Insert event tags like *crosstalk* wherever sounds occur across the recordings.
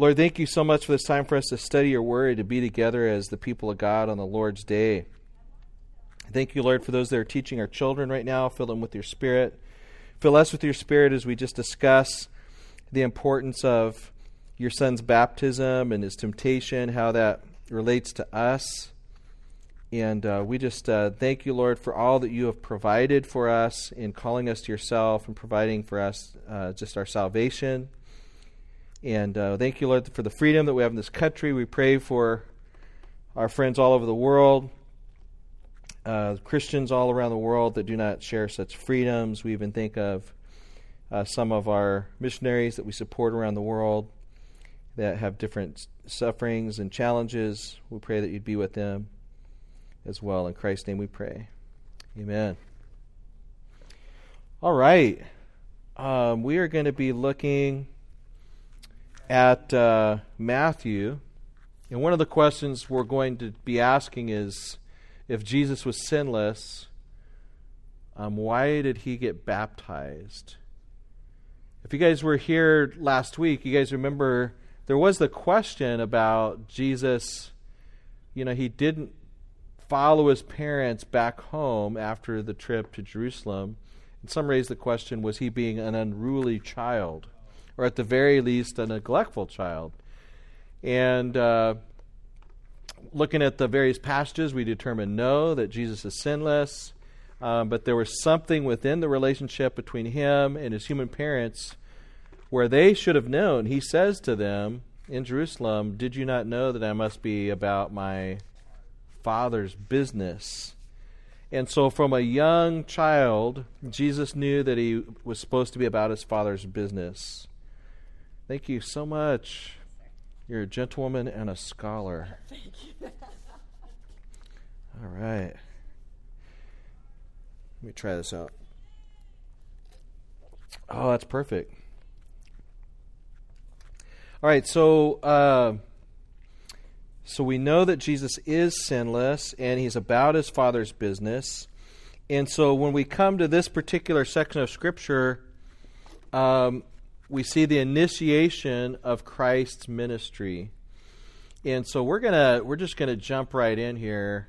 Lord, thank you so much for this time for us to study your word, to be together as the people of God on the Lord's day. Thank you, Lord, for those that are teaching our children right now. Fill them with your spirit. Fill us with your spirit as we just discuss the importance of your son's baptism and his temptation, how that relates to us. And uh, we just uh, thank you, Lord, for all that you have provided for us in calling us to yourself and providing for us uh, just our salvation. And uh, thank you, Lord, for the freedom that we have in this country. We pray for our friends all over the world, uh, Christians all around the world that do not share such freedoms. We even think of uh, some of our missionaries that we support around the world that have different sufferings and challenges. We pray that you'd be with them as well. In Christ's name we pray. Amen. All right. Um, we are going to be looking at uh, Matthew. And one of the questions we're going to be asking is if Jesus was sinless, um, why did he get baptized? If you guys were here last week, you guys remember there was the question about Jesus. You know, he didn't follow his parents back home after the trip to Jerusalem. And some raised the question was he being an unruly child, or at the very least, a neglectful child? And uh, looking at the various passages, we determined no, that Jesus is sinless. Um, but there was something within the relationship between him and his human parents where they should have known. He says to them in Jerusalem, Did you not know that I must be about my father's business? And so, from a young child, Jesus knew that he was supposed to be about his father's business. Thank you so much. You're a gentlewoman and a scholar. Thank you. All right. Let me try this out. Oh, that's perfect. All right, so uh, so we know that Jesus is sinless and he's about his father's business. And so when we come to this particular section of Scripture, um, we see the initiation of Christ's ministry. And so we're gonna we're just gonna jump right in here.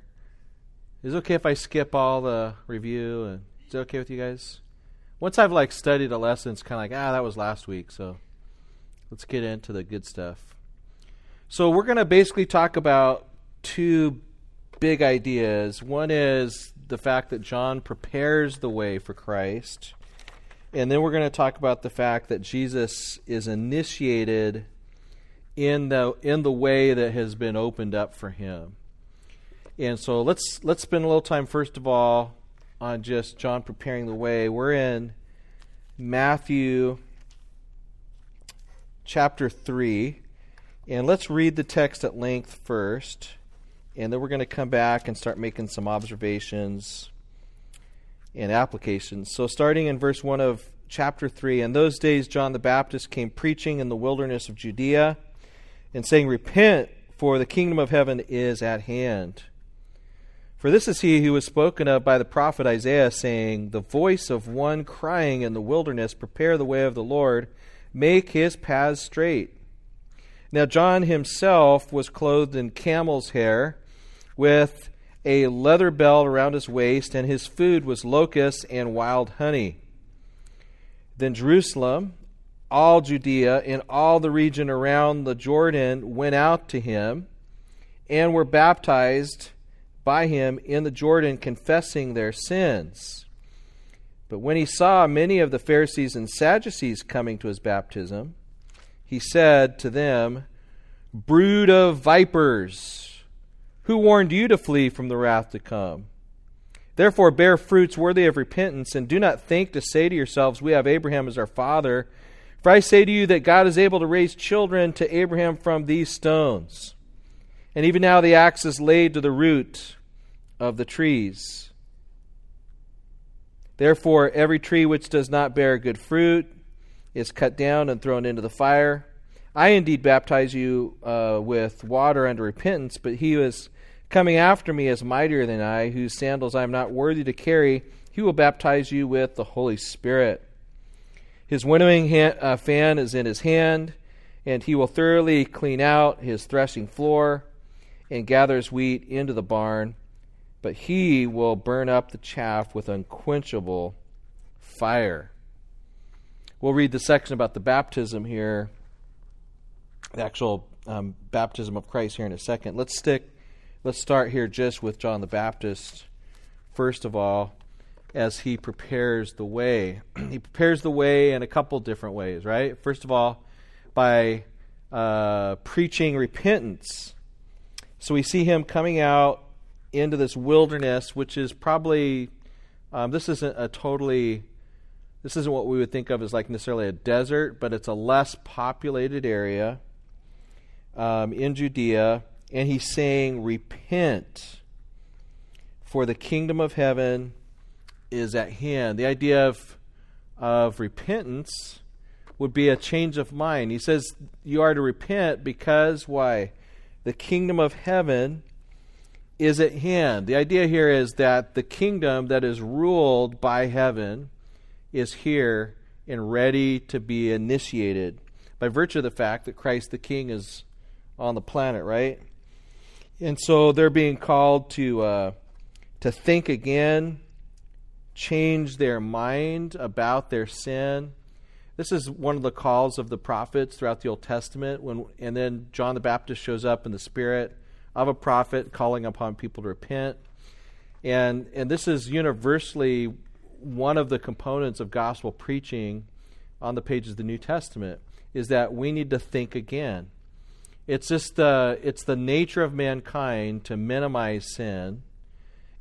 Is it okay if I skip all the review? And is it okay with you guys? Once I've like studied a lesson, it's kind of like ah, that was last week. So let's get into the good stuff. So we're gonna basically talk about two big ideas. One is the fact that John prepares the way for Christ. And then we're going to talk about the fact that Jesus is initiated in the in the way that has been opened up for him. And so let's let's spend a little time first of all on just John preparing the way. We're in Matthew chapter 3 and let's read the text at length first and then we're going to come back and start making some observations and applications. So, starting in verse 1 of chapter 3, in those days John the Baptist came preaching in the wilderness of Judea and saying, Repent, for the kingdom of heaven is at hand. For this is he who was spoken of by the prophet Isaiah, saying, The voice of one crying in the wilderness, Prepare the way of the Lord, make his paths straight. Now, John himself was clothed in camel's hair, with a leather belt around his waist, and his food was locusts and wild honey. Then Jerusalem, all Judea, and all the region around the Jordan went out to him and were baptized by him in the Jordan, confessing their sins. But when he saw many of the Pharisees and Sadducees coming to his baptism, he said to them, Brood of vipers! Who warned you to flee from the wrath to come? Therefore, bear fruits worthy of repentance, and do not think to say to yourselves, We have Abraham as our father. For I say to you that God is able to raise children to Abraham from these stones. And even now the axe is laid to the root of the trees. Therefore, every tree which does not bear good fruit is cut down and thrown into the fire. I indeed baptize you uh, with water unto repentance, but he who is coming after me is mightier than I, whose sandals I am not worthy to carry. He will baptize you with the Holy Spirit. His winnowing uh, fan is in his hand, And he will thoroughly clean out his threshing floor and gathers wheat into the barn, but he will burn up the chaff with unquenchable fire. We'll read the section about the baptism here, the actual um, baptism of Christ here in a second. Let's stick, let's start here just with John the Baptist, first of all, as he prepares the way. *clears throat* he prepares the way in a couple different ways, right? First of all, by uh, preaching repentance. So we see him coming out into this wilderness, which is probably, um, this isn't a totally, this isn't what we would think of as like necessarily a desert, but it's a less populated area um, in Judea. And he's saying, Repent, for the kingdom of heaven is at hand. The idea of, of repentance would be a change of mind. He says you are to repent because why? The kingdom of heaven is at hand. The idea here is that the kingdom that is ruled by heaven is here and ready to be initiated by virtue of the fact that Christ the King is on the planet, right? And so they're being called to uh, to think again, change their mind about their sin. This is one of the calls of the prophets throughout the Old Testament. When and then John the Baptist shows up in the spirit of a prophet, calling upon people to repent. And and this is universally one of the components of gospel preaching on the pages of the New Testament is that we need to think again. It's just the it's the nature of mankind to minimize sin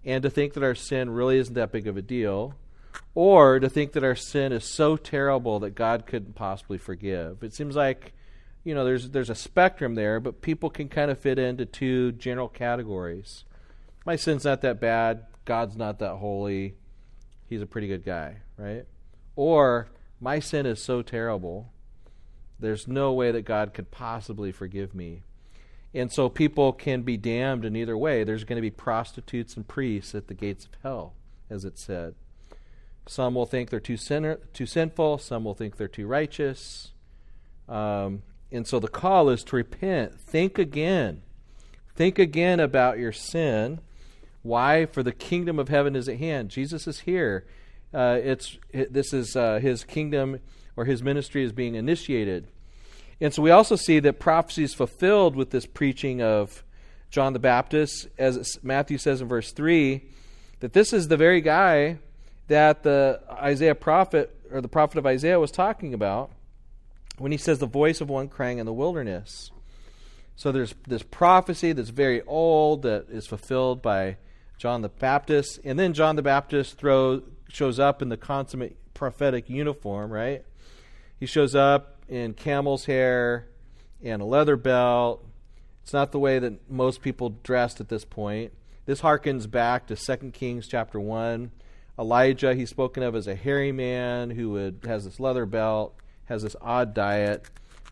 and to think that our sin really isn't that big of a deal, or to think that our sin is so terrible that God couldn't possibly forgive. It seems like, you know, there's there's a spectrum there, but people can kind of fit into two general categories. My sin's not that bad. God's not that holy. He's a pretty good guy, right? Or my sin is so terrible. There's no way that God could possibly forgive me. And so people can be damned in either way. There's going to be prostitutes and priests at the gates of hell, as it said. Some will think they're too, sinner, too sinful, some will think they're too righteous. Um, and so the call is to repent. Think again. Think again about your sin. Why? For the kingdom of heaven is at hand. Jesus is here. Uh, it's this is uh, his kingdom or his ministry is being initiated. And so we also see that prophecy is fulfilled with this preaching of John the Baptist, as Matthew says in verse 3, that this is the very guy that the Isaiah prophet, or the prophet of Isaiah, was talking about when he says, the voice of one crying in the wilderness. So there's this prophecy that's very old that is fulfilled by John the Baptist. And then John the Baptist shows up in the consummate prophetic uniform, right? He shows up in camel's hair and a leather belt. It's not the way that most people dressed at this point. This harkens back to 2 Kings chapter 1. Elijah, he's spoken of as a hairy man who would, has this leather belt, has this odd diet,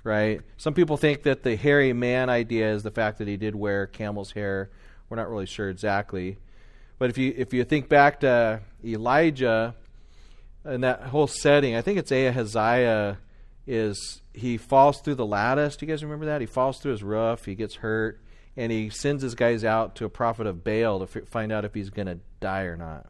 right? Some people think that the hairy man idea is the fact that he did wear camel's hair. We're not really sure exactly. But if you if you think back to Elijah and that whole setting, I think it's Ahaziah is he falls through the lattice. Do you guys remember that? He falls through his roof. He gets hurt, and he sends his guys out to a prophet of Baal to f- find out if he's going to die or not.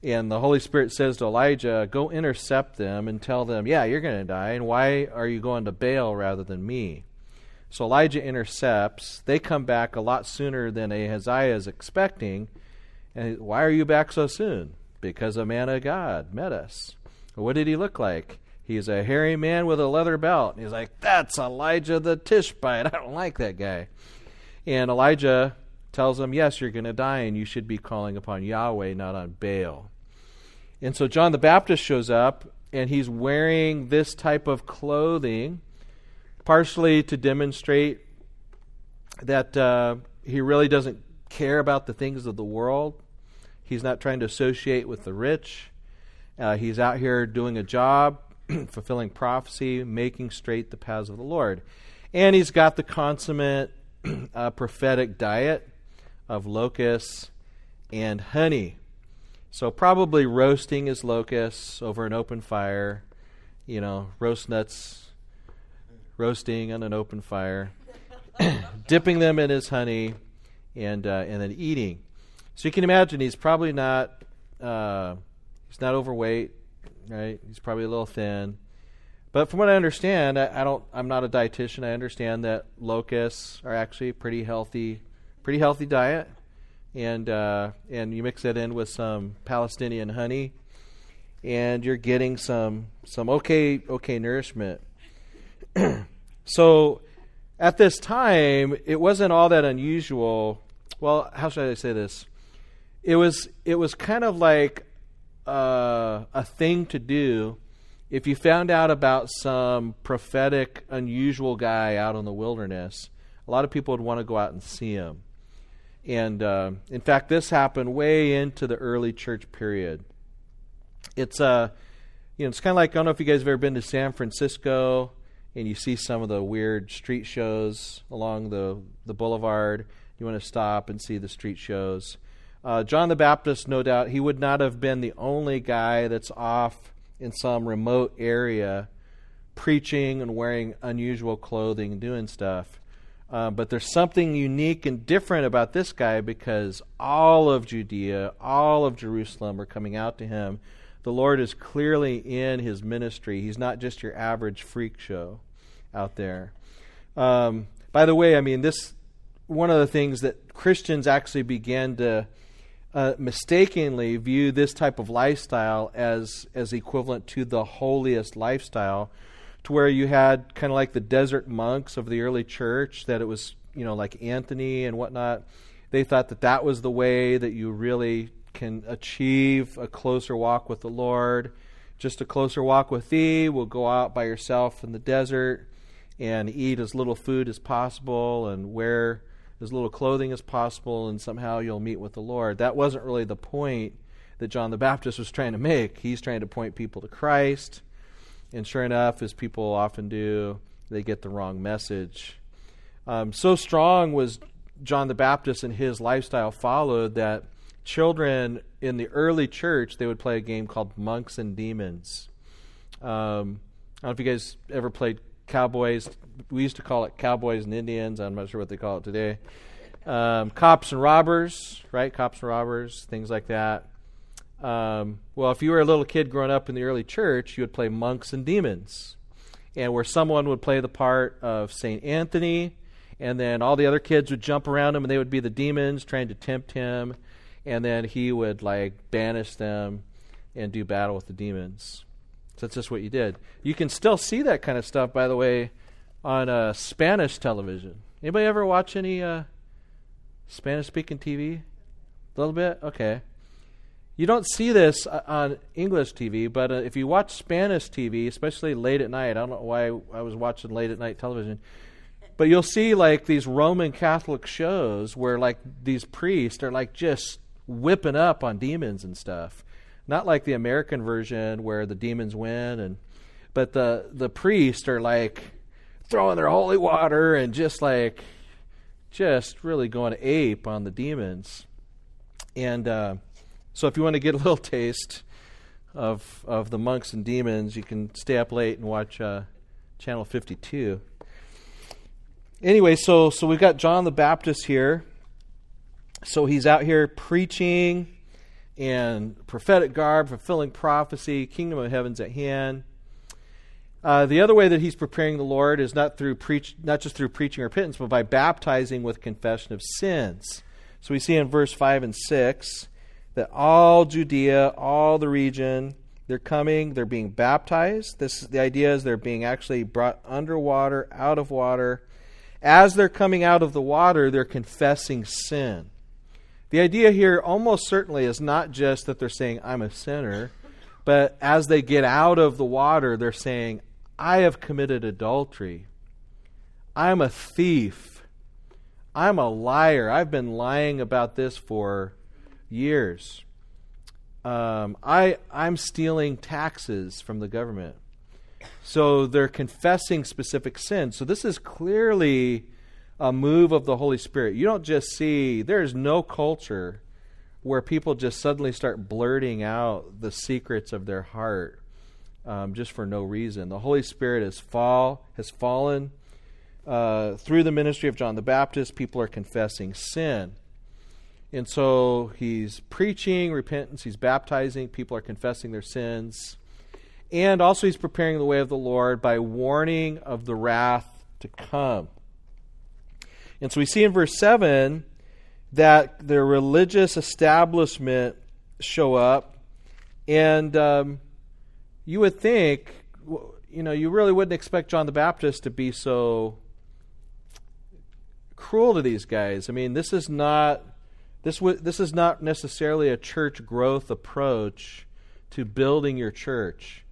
And the Holy Spirit says to Elijah, "Go intercept them and tell them, yeah, you're going to die. And why are you going to Baal rather than me?" So Elijah intercepts. They come back a lot sooner than Ahaziah is expecting. And why are you back so soon? Because a man of God met us. What did he look like? He's a hairy man with a leather belt. And he's like, That's Elijah the Tishbite. I don't like that guy. And Elijah tells him, Yes, you're going to die, and you should be calling upon Yahweh, not on Baal. And so John the Baptist shows up, and he's wearing this type of clothing, partially to demonstrate that uh, he really doesn't care about the things of the world. He's not trying to associate with the rich. Uh, he's out here doing a job *clears throat* fulfilling prophecy, making straight the paths of the Lord. And he's got the consummate *clears throat* uh, prophetic diet of locusts and honey. So, probably roasting his locusts over an open fire, you know, roast nuts, roasting on an open fire, *clears throat* dipping them in his honey, and uh, and then eating. So you can imagine he's probably not uh, he's not overweight, right? He's probably a little thin. But from what I understand, I, I, don't. I'm not a dietitian. I understand that locusts are actually a pretty healthy, pretty healthy diet, and uh, and you mix that in with some Palestinian honey, and you're getting some some okay okay nourishment. *clears throat* so, at this time, it wasn't all that unusual. Well, how should I say this? It was it was kind of like uh, a thing to do if you found out about some prophetic, unusual guy out in the wilderness, a lot of people would want to go out and see him. And uh, in fact, this happened way into the early church period. It's uh, you know, it's kind of like I don't know if you guys have ever been to San Francisco and you see some of the weird street shows along the the boulevard. You want to stop and see the street shows. Uh, John the Baptist, no doubt, he would not have been the only guy that's off in some remote area preaching and wearing unusual clothing and doing stuff. Uh, but there's something unique and different about this guy because all of Judea, all of Jerusalem are coming out to him. The Lord is clearly in his ministry. He's not just your average freak show out there. Um, by the way, I mean, this one of the things that Christians actually began to uh, mistakenly view this type of lifestyle as as equivalent to the holiest lifestyle, to where you had kind of like the desert monks of the early church, that it was you know like Anthony and whatnot. They thought that that was the way that you really can achieve a closer walk with the Lord. Just a closer walk with Thee. Will go out by yourself in the desert and eat as little food as possible and wear as little clothing as possible, and somehow you'll meet with the Lord. That wasn't really the point that John the Baptist was trying to make. He's trying to point people to Christ. And sure enough, as people often do, they get the wrong message. Um, so strong was John the Baptist and his lifestyle followed that children in the early church they would play a game called Monks and Demons. Um, I don't know if you guys ever played cowboys. We used to call it cowboys and Indians. I'm not sure what they call it today. Um, cops and robbers, right? Cops and robbers, things like that. Um, well, if you were a little kid growing up in the early church, you would play monks and demons, and where someone would play the part of Saint Anthony, and then all the other kids would jump around him, and they would be the demons trying to tempt him, and then he would like banish them and do battle with the demons. That's just what you did. You can still see that kind of stuff, by the way, on uh, Spanish television. Anybody ever watch any uh, Spanish-speaking TV? A little bit, okay. You don't see this uh, on English TV, but uh, if you watch Spanish TV, especially late at night, I don't know why I was watching late at night television, but you'll see like these Roman Catholic shows where like these priests are like just whipping up on demons and stuff not like the American version where the demons win and but the the priests are like throwing their holy water and just like just really going ape on the demons. And uh, so if you want to get a little taste of of the monks and demons, you can stay up late and watch uh, channel 52. Anyway, so so we've got John the Baptist here. So he's out here preaching and prophetic garb, fulfilling prophecy, kingdom of heaven's at hand. Uh, the other way that he's preparing the Lord is not through preach, not just through preaching repentance, but by baptizing with confession of sins. So we see in verse five and six that all Judea, all the region, they're coming, they're being baptized. This the idea is they're being actually brought underwater, out of water. As they're coming out of the water, they're confessing sin. The idea here almost certainly is not just that they're saying, I'm a sinner, but as they get out of the water, they're saying, I have committed adultery. I'm a thief. I'm a liar. I've been lying about this for years. Um, I, I'm stealing taxes from the government. So they're confessing specific sins. So this is clearly a move of the Holy Spirit. You don't just see, there's no culture where people just suddenly start blurting out the secrets of their heart. um, just for no reason. The Holy Spirit has fall has fallen uh, through the ministry of John the Baptist. People are confessing sin, and so he's preaching repentance. He's baptizing. People are confessing their sins, and also he's preparing the way of the Lord by warning of the wrath to come. And so we see in verse seven that the religious establishment show up, and um, you would think, you know, you really wouldn't expect John the Baptist to be so cruel to these guys. I mean, this is not this w- this is not necessarily a church growth approach to building your church.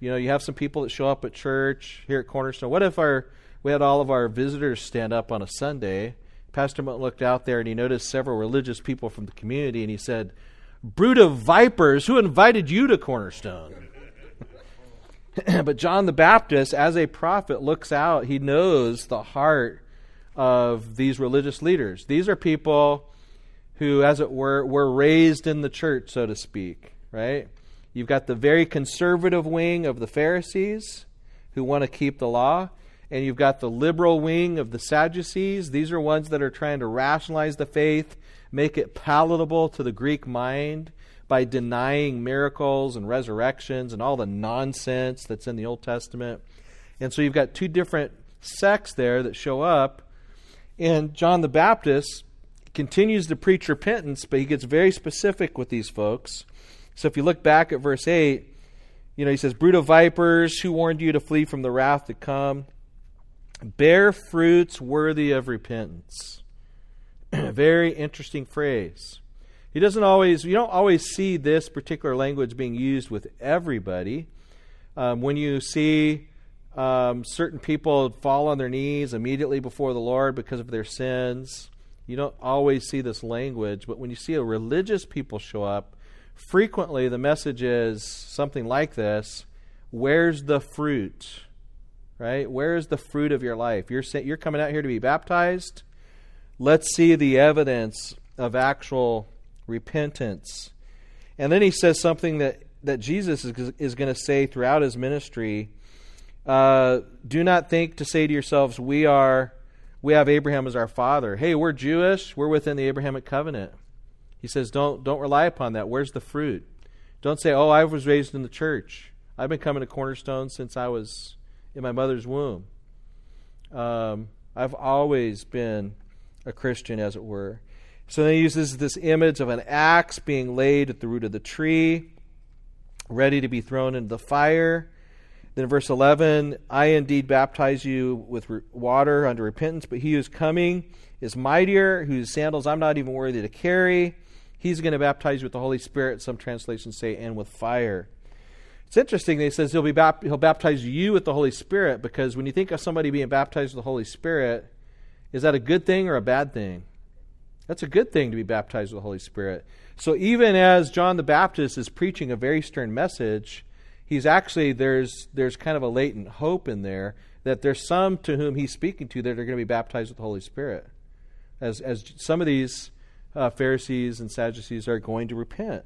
You know, you have some people that show up at church here at Cornerstone. What if our we had all of our visitors stand up on a Sunday? Pastor Munt looked out there and he noticed several religious people from the community and he said, "Brood of vipers, who invited you to Cornerstone?" *laughs* but John the Baptist, as a prophet, looks out. He knows the heart of these religious leaders. These are people who, as it were, were raised in the church, so to speak, right? You've got the very conservative wing of the Pharisees who want to keep the law, and you've got the liberal wing of the Sadducees. These are ones that are trying to rationalize the faith, make it palatable to the Greek mind by denying miracles and resurrections and all the nonsense that's in the Old Testament. And so you've got two different sects there that show up. And John the Baptist continues to preach repentance, but he gets very specific with these folks. So if you look back at verse 8, you know, he says, Brood of vipers, who warned you to flee from the wrath to come? Bear fruits worthy of repentance. *clears throat* very interesting phrase. He doesn't always, you don't always see this particular language being used with everybody. Um, when you see um, certain people fall on their knees immediately before the Lord because of their sins, you don't always see this language. But when you see a religious people show up, frequently the message is something like this Where's the fruit? Right? Where's the fruit of your life? You're, you're coming out here to be baptized. Let's see the evidence of actual repentance. And then he says something that, that Jesus is, is going to say throughout his ministry. Uh, do not think to say to yourselves, we are we have Abraham as our father. Hey, we're Jewish, we're within the Abrahamic covenant. He says, don't don't rely upon that. Where's the fruit? Don't say, Oh, I was raised in the church. I've been coming to Cornerstone since I was in my mother's womb. Um, I've always been a Christian, as it were. So he uses this image of an axe being laid at the root of the tree, ready to be thrown into the fire. Then verse 11, I indeed baptize you with water unto repentance, but he who is coming is mightier, whose sandals I'm not even worthy to carry. He's going to baptize you with the Holy Spirit, some translations say, and with fire. It's interesting he says he'll, be bap- he'll baptize you with the Holy Spirit because when you think of somebody being baptized with the Holy Spirit, is that a good thing or a bad thing? That's a good thing to be baptized with the Holy Spirit. So even as John the Baptist is preaching a very stern message, he's actually there's there's kind of a latent hope in there that there's some to whom he's speaking to that are going to be baptized with the Holy Spirit. As as some of these uh, Pharisees and Sadducees are going to repent.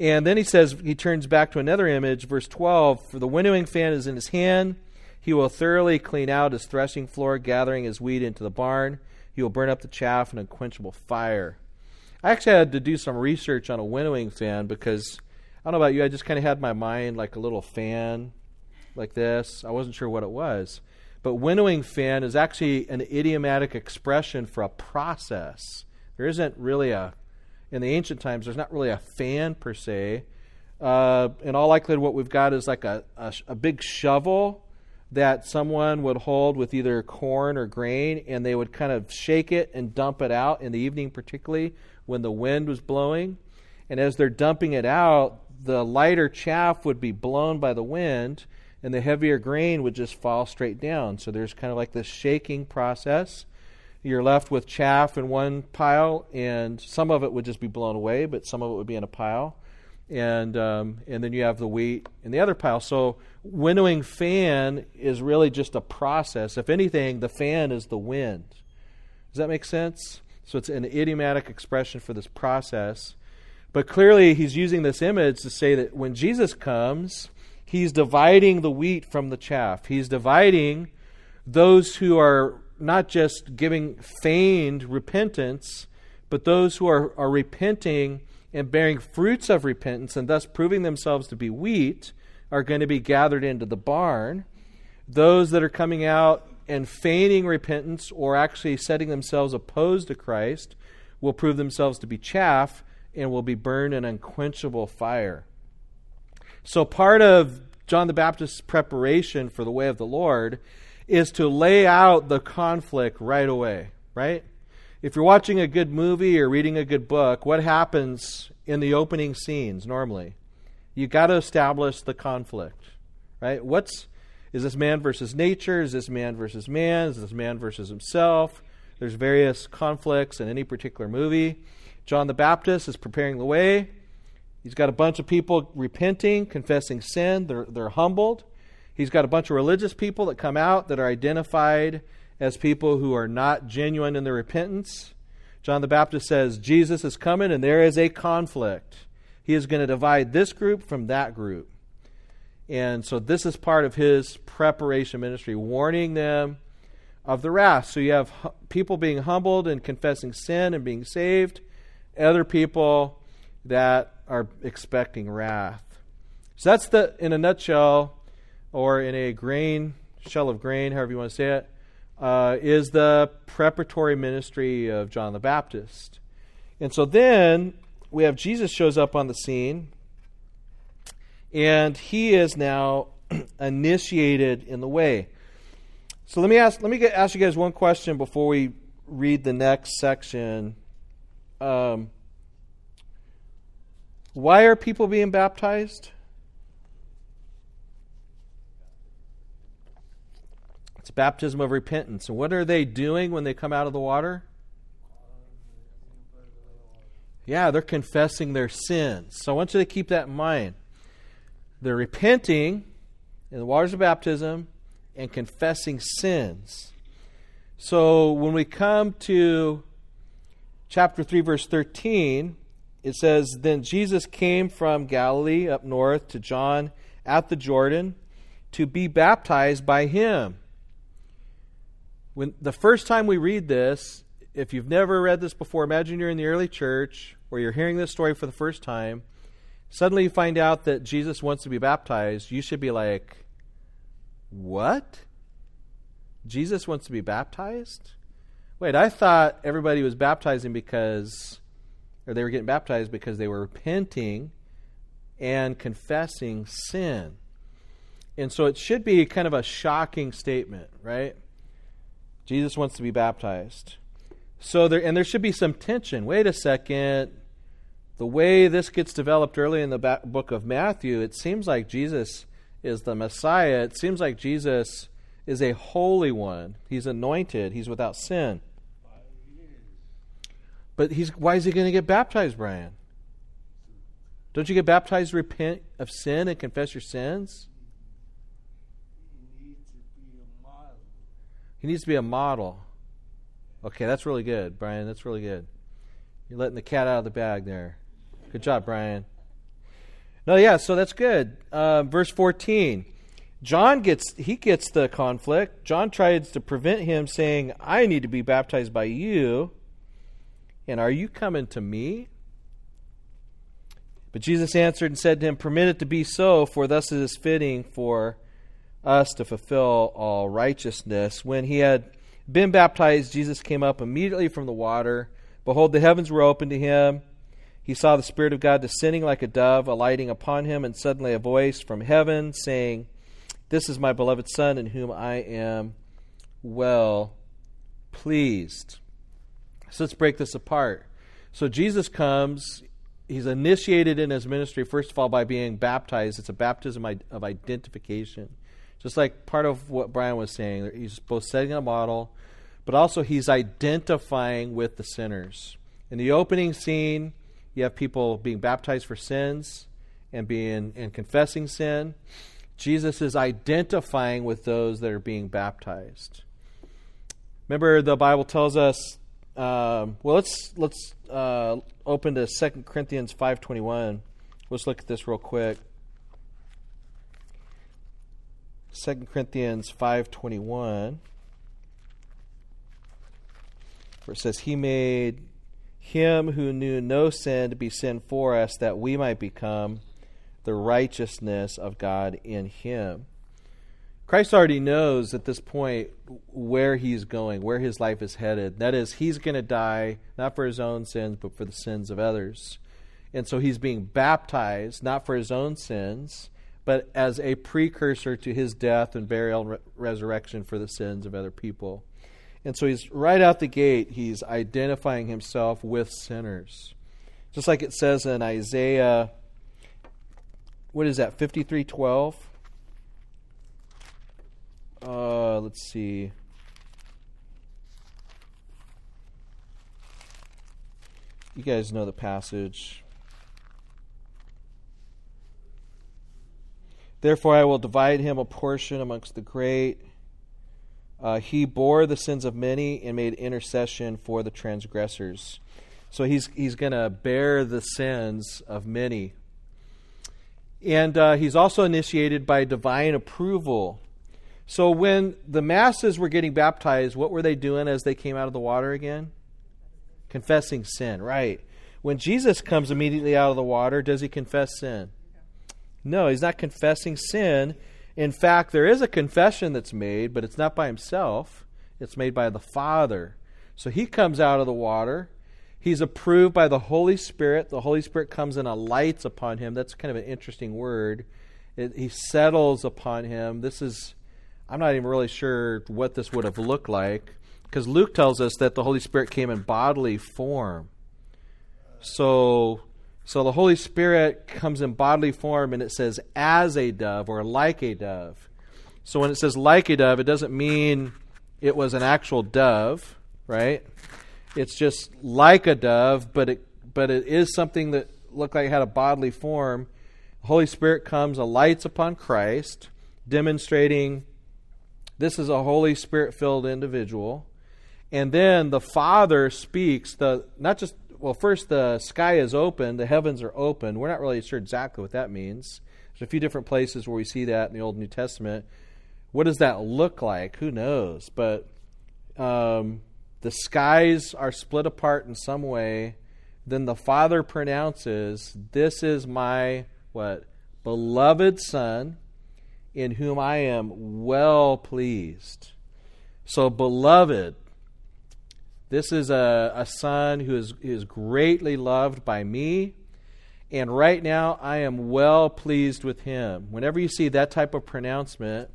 And then he says he turns back to another image, verse 12, for the winnowing fan is in his hand, he will thoroughly clean out his threshing floor, gathering his wheat into the barn he will burn up the chaff in unquenchable fire. I actually had to do some research on a winnowing fan because I don't know about you, I just kind of had my mind like a little fan like this. I wasn't sure what it was. But winnowing fan is actually an idiomatic expression for a process. There isn't really a, in the ancient times, there's not really a fan per se. Uh, in all likelihood, what we've got is like a, a, a big shovel that someone would hold with either corn or grain, and they would kind of shake it and dump it out in the evening, particularly when the wind was blowing. And as they're dumping it out, the lighter chaff would be blown by the wind, and the heavier grain would just fall straight down. So there's kind of like this shaking process. You're left with chaff in one pile, and some of it would just be blown away, but some of it would be in a pile and um, and then you have the wheat in the other pile. So winnowing fan is really just a process. If anything, the fan is the wind. Does that make sense? So it's an idiomatic expression for this process. But clearly, he's using this image to say that when Jesus comes, He's dividing the wheat from the chaff. He's dividing those who are not just giving feigned repentance, but those who are, are repenting and bearing fruits of repentance and thus proving themselves to be wheat are going to be gathered into the barn. Those that are coming out and feigning repentance or actually setting themselves opposed to Christ will prove themselves to be chaff and will be burned in unquenchable fire. So, part of John the Baptist's preparation for the way of the Lord is to lay out the conflict right away, right? If you're watching a good movie or reading a good book, what happens in the opening scenes normally? You got to establish the conflict, right? What's is this man versus nature? Is this man versus man? Is this man versus himself? There's various conflicts in any particular movie. John the Baptist is preparing the way. He's got a bunch of people repenting, confessing sin. They're, they're humbled. He's got a bunch of religious people that come out that are identified as people who are not genuine in their repentance. John the Baptist says Jesus is coming and there is a conflict. He is going to divide this group from that group. And so this is part of his preparation ministry, warning them of the wrath. So you have people being humbled and confessing sin and being saved, other people that are expecting wrath. So that's the, in a nutshell, or in a grain, shell of grain, however you want to say it, uh, is the preparatory ministry of John the Baptist. And so then we have Jesus shows up on the scene and he is now *clears throat* initiated in the way. So let me ask let me get, ask you guys one question before we read the next section. Um, why are people being baptized? It's baptism of repentance. And what are they doing when they come out of the water? Yeah, they're confessing their sins. So I want you to keep that in mind. They're repenting in the waters of baptism and confessing sins. So when we come to chapter 3, verse 13, it says, Then Jesus came from Galilee up north to John at the Jordan to be baptized by him. When the first time we read this, if you've never read this before, imagine you're in the early church or you're hearing this story for the first time suddenly you find out that Jesus wants to be baptized, you should be like, What? Jesus wants to be baptized? Wait, I thought everybody was baptizing because, or they were getting baptized because they were repenting and confessing sin. And so it should be kind of a shocking statement, right? Jesus wants to be baptized. So there, and there should be some tension. Wait a second the way this gets developed early in the book of Matthew, it seems like Jesus is the Messiah. It seems like Jesus is a holy one. He's anointed. He's without sin. But he's why is he going to get baptized, Brian? Don't you get baptized, to repent of sin, and confess your sins? He needs to be a model. Okay, that's really good, Brian. That's really good. You're letting the cat out of the bag there. Good job, Brian. No, yeah, so that's good. Uh, verse 14. John gets he gets the conflict. John tries to prevent him saying, "I need to be baptized by you." And are you coming to me? But Jesus answered and said to him, Permit it to be so, for thus it is fitting for us to fulfill all righteousness. When he had been baptized, Jesus came up immediately from the water. Behold, the heavens were opened to him he saw the Spirit of God descending like a dove, alighting upon him, and suddenly a voice from heaven saying, This is my beloved Son, in whom I am well pleased. So let's break this apart. So Jesus comes, he's initiated in his ministry, first of all, by being baptized. It's a baptism of identification. Just like part of what Brian was saying, he's both setting a model, but also he's identifying with the sinners. In the opening scene, you have people being baptized for sins and being and confessing sin. Jesus is identifying with those that are being baptized. Remember, the Bible tells us. Um, well, let's let's uh, open to Second Corinthians five twenty one. Let's look at this real quick. 2 Corinthians 5:21 where it says he made him who knew no sin to be sin for us that we might become the righteousness of God in him. Christ already knows at this point where he's going, where his life is headed. That is, he's going to die not for his own sins, but for the sins of others. And so he's being baptized, not for his own sins, but as a precursor to his death and burial and re- resurrection for the sins of other people. And so he's right out the gate, he's identifying himself with sinners. Just like it says in Isaiah, what is that, 5312? Uh, let's see. You guys know the passage. Therefore, I will divide him a portion amongst the great. Uh, he bore the sins of many and made intercession for the transgressors. So he's he's going to bear the sins of many. And uh, he's also initiated by divine approval. So when the masses were getting baptized, what were they doing as they came out of the water again? Confessing sin, right. When Jesus comes immediately out of the water, does he confess sin? No, he's not confessing sin. In fact, there is a confession that's made, but it's not by himself, it's made by the Father. So he comes out of the water. He's approved by the Holy Spirit. The Holy Spirit comes and alights upon him. That's kind of an interesting word. It, he settles upon him. This is, I'm not even really sure what this would have looked like, because Luke tells us that the Holy Spirit came in bodily form. So so the Holy Spirit comes in bodily form and it says as a dove or like a dove. So when it says like a dove, it doesn't mean it was an actual dove, right? It's just like a dove, but it but it is something that looked like it had a bodily form. The Holy Spirit comes, alights upon Christ, demonstrating this is a Holy Spirit filled individual. And then the Father speaks, the not just well, first the sky is open, the heavens are open. We're not really sure exactly what that means. There's a few different places where we see that in the Old New Testament. What does that look like? Who knows? But um, the skies are split apart in some way. Then the Father pronounces, "This is my what beloved Son, in whom I am well pleased." So, beloved this is a, a son who is, is greatly loved by me, and right now I am well pleased with him. Whenever you see that type of pronouncement,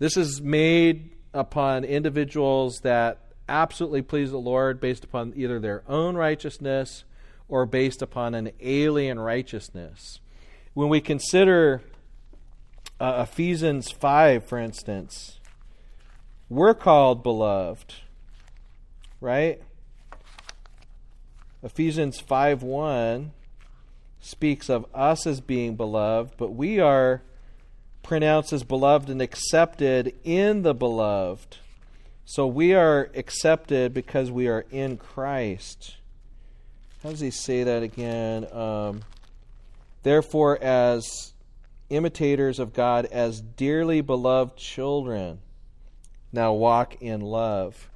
this is made upon individuals that absolutely please the Lord based upon either their own righteousness or based upon an alien righteousness. When we consider uh, Ephesians 5, for instance, we're called beloved right? Ephesians 5 1 speaks of us as being beloved, but we are pronounced as beloved and accepted in the beloved. So we are accepted because we are in Christ. How does he say that again? Um, Therefore, as imitators of God, as dearly beloved children, now walk in love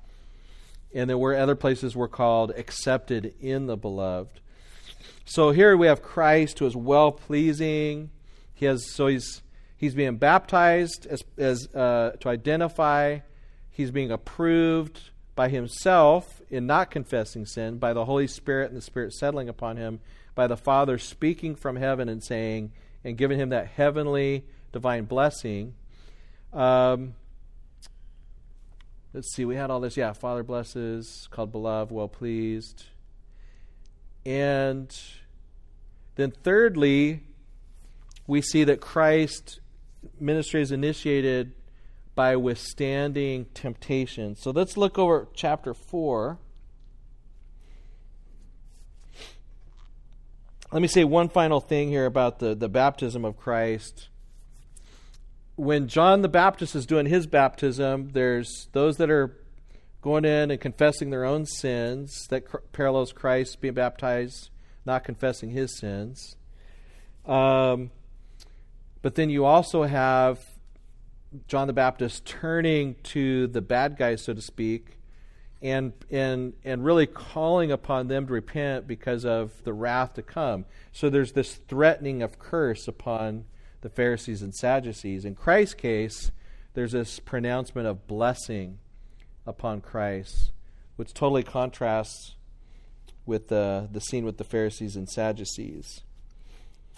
and there were other places were called accepted in the beloved. So here we have Christ who is well pleasing. He has so he's he's being baptized as as uh, to identify. He's being approved by himself in not confessing sin by the Holy Spirit and the Spirit settling upon him by the Father speaking from heaven and saying and giving him that heavenly divine blessing. Um, let's see, we had all this. Yeah, Father blesses, called beloved, well pleased. And then, thirdly, we see that Christ ministry is initiated by withstanding temptation. So let's look over chapter 4. Let me say one final thing here about the, the baptism of Christ when John the Baptist is doing his baptism, there's those that are going in and confessing their own sins. That cr- parallels Christ being baptized, not confessing his sins. Um, but then you also have John the Baptist turning to the bad guys, so to speak, and and and really calling upon them to repent because of the wrath to come. So there's this threatening of curse upon the Pharisees and Sadducees. In Christ's case, there's this pronouncement of blessing upon Christ, which totally contrasts with the, the scene with the Pharisees and Sadducees.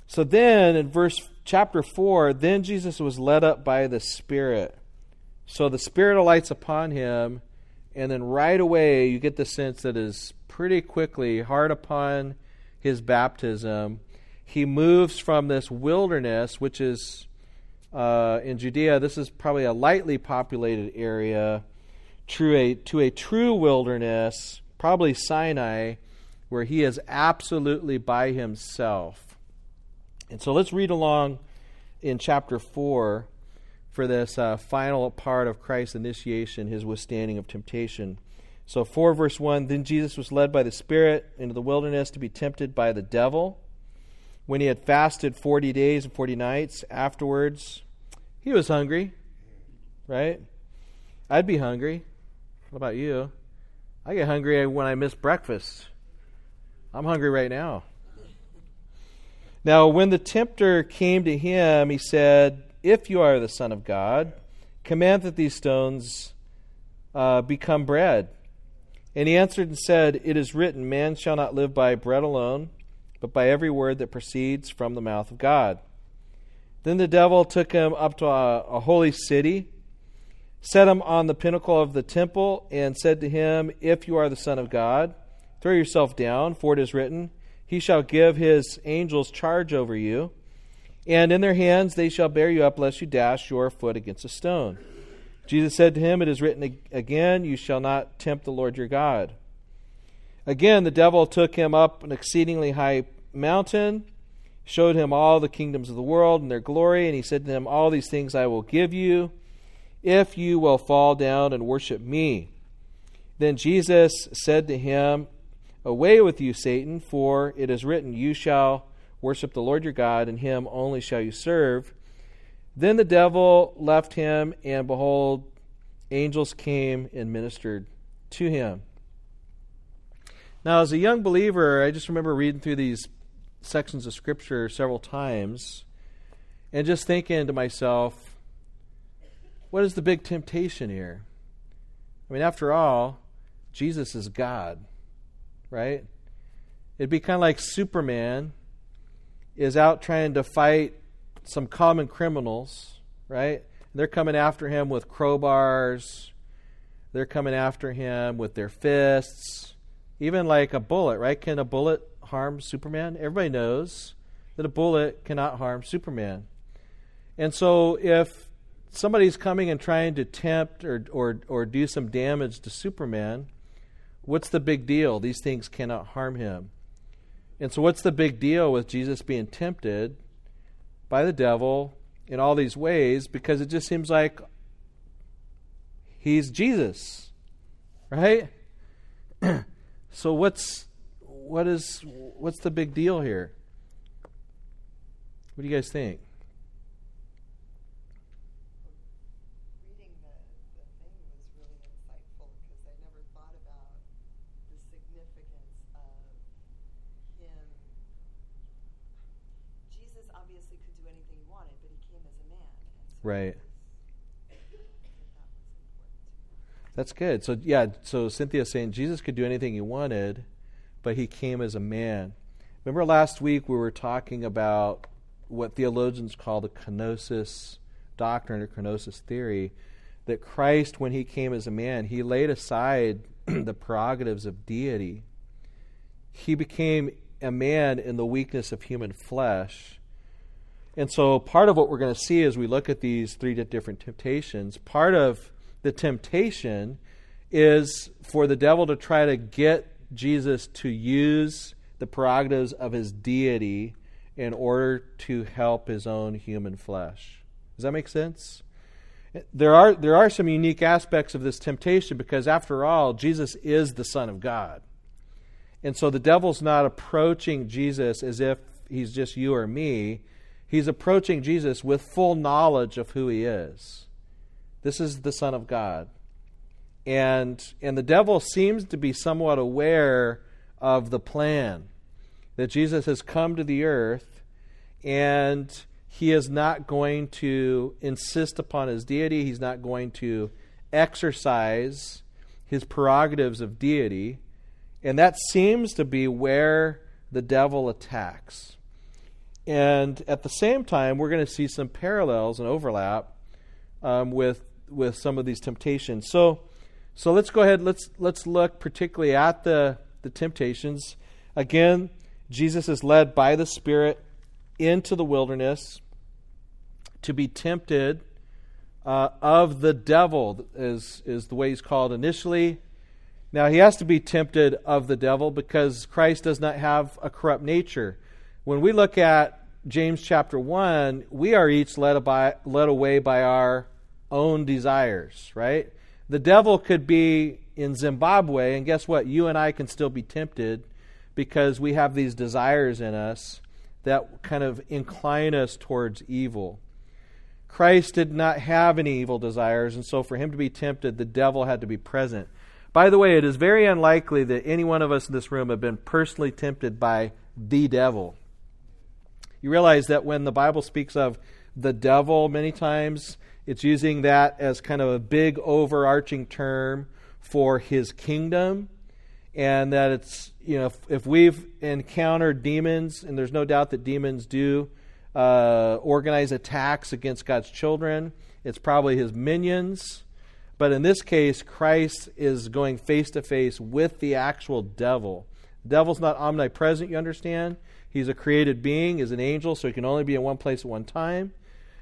So then in verse chapter 4, then Jesus was led up by the Spirit. So the Spirit alights upon him, and then right away you get the sense that is pretty quickly, hard upon his baptism, he moves from this wilderness, which is uh, in Judea, this is probably a lightly populated area, to a, to a true wilderness, probably Sinai, where he is absolutely by himself. And so let's read along in chapter 4 for this uh, final part of Christ's initiation, his withstanding of temptation. So, 4 verse 1 Then Jesus was led by the Spirit into the wilderness to be tempted by the devil. When he had fasted 40 days and 40 nights, afterwards, he was hungry, right? I'd be hungry. What about you? I get hungry when I miss breakfast. I'm hungry right now. Now, when the tempter came to him, he said, If you are the Son of God, command that these stones uh, become bread. And he answered and said, It is written, Man shall not live by bread alone but by every word that proceeds from the mouth of God. Then the devil took him up to a, a, holy city, set him on the pinnacle of the temple, and said to him, If you are the Son of God, throw yourself down, for it is written, He shall give His angels charge over you, and in their hands they shall bear you up, lest you dash your foot against a stone. Jesus said to him, It is written again, You shall not tempt the Lord your God. Again, the devil took him up an exceedingly high mountain, showed him all the kingdoms of the world and their glory, and he said to him, All these things I will give you if you will fall down and worship me. Then Jesus said to him, Away with you, Satan, for it is written, You shall worship the Lord your God, and him only shall you serve. Then the devil left him, and behold, angels came and ministered to him. Now, as a young believer, I just remember reading through these sections of Scripture several times and just thinking to myself, what is the big temptation here? I mean, after all, Jesus is God, right? It'd be kind of like Superman is out trying to fight some common criminals, right? They're coming after him with crowbars. They're coming after him with their fists even like a bullet, right? Can a bullet harm Superman? Everybody knows that a bullet cannot harm Superman. And so if somebody's coming and trying to tempt or, or, or do some damage to Superman, what's the big deal? These things cannot harm him. And so, what's the big deal with Jesus being tempted by the devil in all these ways? Because it just seems like he's Jesus, right? *clears throat* So what's what is what's the big deal here? What do you guys think? Reading the, the thing was really insightful because I never thought about the significance of him. Jesus obviously could do anything he wanted, but he came as a man. And so Right. I think that was important. That's good. So yeah, so Cynthia's saying Jesus could do anything he wanted, but he came as a man. Remember last week we were talking about what theologians call the kenosis doctrine or kenosis theory, that Christ, when he came as a man, he laid aside *clears throat* the prerogatives of deity. He became a man in the weakness of human flesh. And so, part of what we're going to see as we look at these three different temptations, part of the temptation is for the devil to try to get Jesus to use the prerogatives of his deity in order to help his own human flesh. Does that make sense? There are, there are some unique aspects of this temptation because, after all, Jesus is the Son of God. And so the devil's not approaching Jesus as if he's just you or me. He's approaching Jesus with full knowledge of who he is. This is the Son of God. And, and the devil seems to be somewhat aware of the plan that Jesus has come to the earth and he is not going to insist upon his deity. He's not going to exercise his prerogatives of deity. And that seems to be where the devil attacks. And at the same time, we're going to see some parallels and overlap um, with with some of these temptations. So, so let's go ahead. Let's let's look particularly at the the temptations. Again, Jesus is led by the Spirit into the wilderness to be tempted uh, of the devil, is is the way he's called initially. Now he has to be tempted of the devil because Christ does not have a corrupt nature. When we look at James chapter 1, we are each led, by, led away by our own desires, right? The devil could be in Zimbabwe, and guess what? You and I can still be tempted because we have these desires in us that kind of incline us towards evil. Christ did not have any evil desires, and so for him to be tempted, the devil had to be present. By the way, it is very unlikely that any one of us in this room have been personally tempted by the devil. You realize that when the Bible speaks of the devil, many times it's using that as kind of a big overarching term for his kingdom. And that it's, you know, if, if we've encountered demons, and there's no doubt that demons do uh, organize attacks against God's children, it's probably his minions. But in this case, Christ is going face to face with the actual devil. The devil's not omnipresent, you understand? He's a created being, is an angel, so he can only be in one place at one time.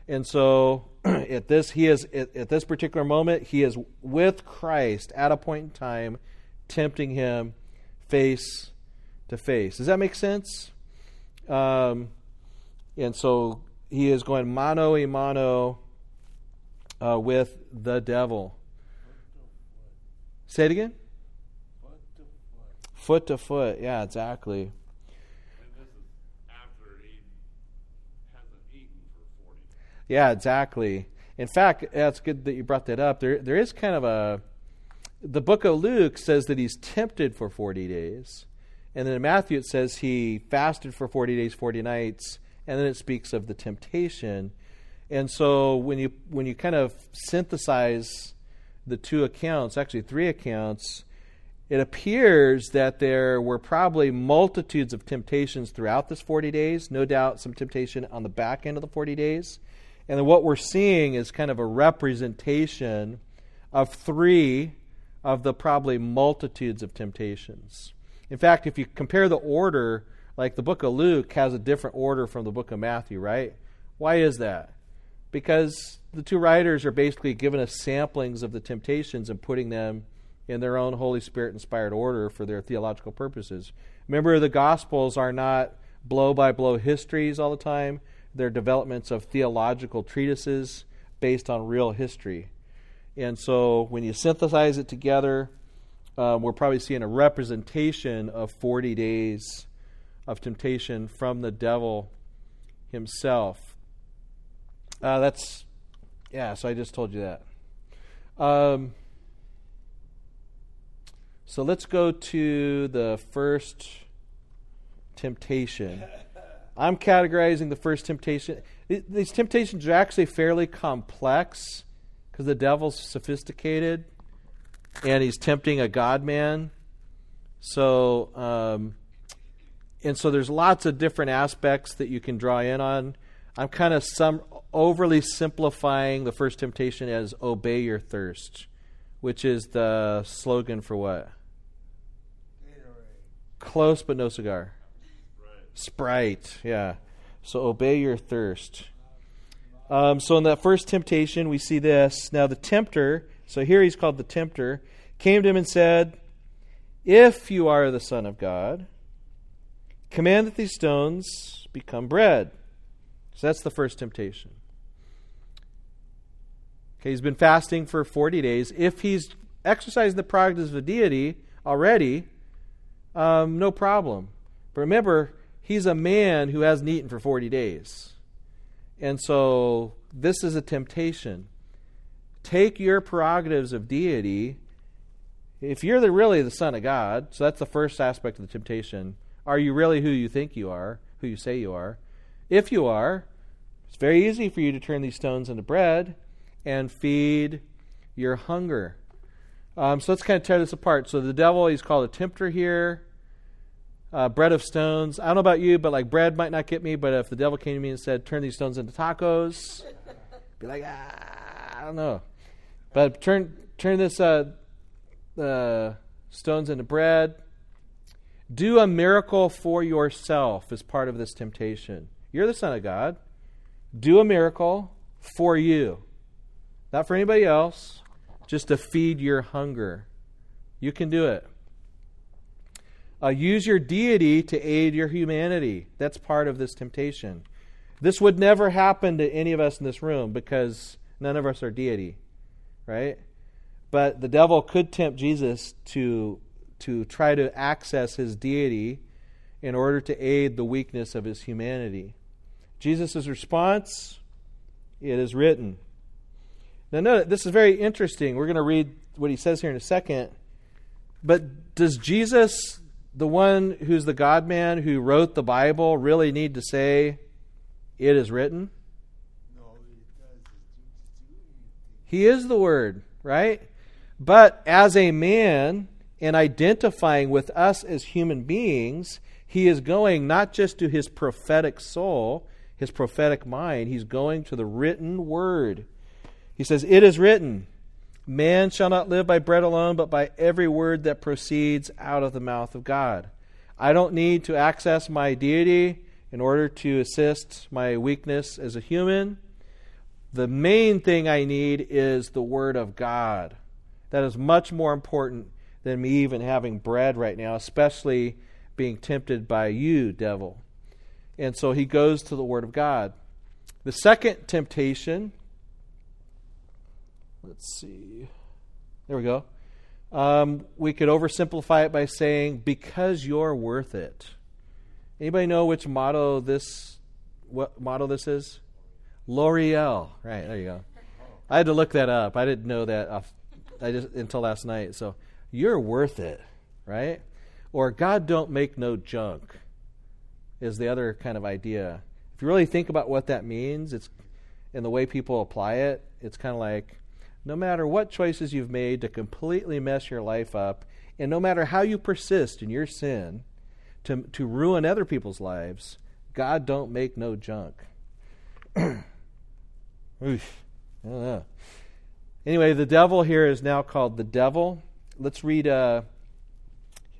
And so *clears throat* at this he is at, at this particular moment, he is with Christ at a point in time, tempting him face to face. Does that make sense? Um, and so he is going mano a mano uh, with the devil. Say it again. Foot to foot. Foot to foot. Yeah, exactly. And this is after he hasn't eaten for 40 days. Yeah, exactly. In fact, that's good that you brought that up. There, there is kind of a. The book of Luke says that he's tempted for 40 days. And then in Matthew it says he fasted for 40 days, 40 nights. And then it speaks of the temptation. And so when you when you kind of synthesize the two accounts, actually three accounts, it appears that there were probably multitudes of temptations throughout this 40 days. No doubt some temptation on the back end of the 40 days. And what we're seeing is kind of a representation of three of the probably multitudes of temptations. In fact, if you compare the order, like the book of Luke has a different order from the book of Matthew, right? Why is that? Because the two writers are basically giving us samplings of the temptations and putting them in their own Holy Spirit inspired order for their theological purposes. Remember, the Gospels are not blow by blow histories all the time, they're developments of theological treatises based on real history. And so when you synthesize it together, um, we're probably seeing a representation of 40 days of temptation from the devil himself. Uh, that's, yeah, so I just told you that. Um, so let's go to the first temptation. *laughs* I'm categorizing the first temptation. These temptations are actually fairly complex because the devil's sophisticated and he's tempting a God man. So, um, and so there's lots of different aspects that you can draw in on. I'm kind of some overly simplifying the first temptation as obey your thirst, which is the slogan for what? Close but no cigar. Sprite, yeah. So obey your thirst. Um, so in that first temptation, we see this. Now the tempter, so here he's called the tempter, came to him and said, If you are the Son of God, command that these stones become bread. So that's the first temptation. Okay, he's been fasting for 40 days. If he's exercising the prerogatives of the deity already, um, no problem. But remember, he's a man who hasn't eaten for 40 days. And so this is a temptation. take your prerogatives of deity. If you're the, really the Son of God, so that's the first aspect of the temptation. Are you really who you think you are, who you say you are? If you are, it's very easy for you to turn these stones into bread and feed your hunger. Um, so let's kind of tear this apart. So the devil, he's called a tempter here. Uh, bread of stones. I don't know about you, but like bread might not get me. But if the devil came to me and said, "Turn these stones into tacos," *laughs* be like, ah, I don't know. But turn turn this uh, uh, stones into bread. Do a miracle for yourself as part of this temptation. You're the Son of God. Do a miracle for you, not for anybody else, just to feed your hunger. You can do it. Uh, use your deity to aid your humanity. That's part of this temptation. This would never happen to any of us in this room because none of us are deity, right? But the devil could tempt Jesus to to try to access his deity in order to aid the weakness of his humanity. Jesus' response, it is written. Now, note, this is very interesting. We're going to read what he says here in a second. But does Jesus, the one who's the God man who wrote the Bible, really need to say, it is written? No. He is the Word, right? But as a man and identifying with us as human beings, he is going not just to his prophetic soul, his prophetic mind, he's going to the written Word. He says, It is written, Man shall not live by bread alone, but by every word that proceeds out of the mouth of God. I don't need to access my deity in order to assist my weakness as a human. The main thing I need is the Word of God. That is much more important than me even having bread right now, especially being tempted by you, devil. And so he goes to the Word of God. The second temptation, let's see, there we go. Um, we could oversimplify it by saying, because you're worth it. Anybody know which motto this what motto this is? L'Oreal. Right, there you go. I had to look that up. I didn't know that off, I just until last night. So you're worth it, right? Or God don't make no junk is the other kind of idea. If you really think about what that means, it's in the way people apply it, it's kind of like no matter what choices you've made to completely mess your life up, and no matter how you persist in your sin to, to ruin other people's lives, God don't make no junk. *clears throat* Oof. Anyway, the devil here is now called the devil. Let's read uh,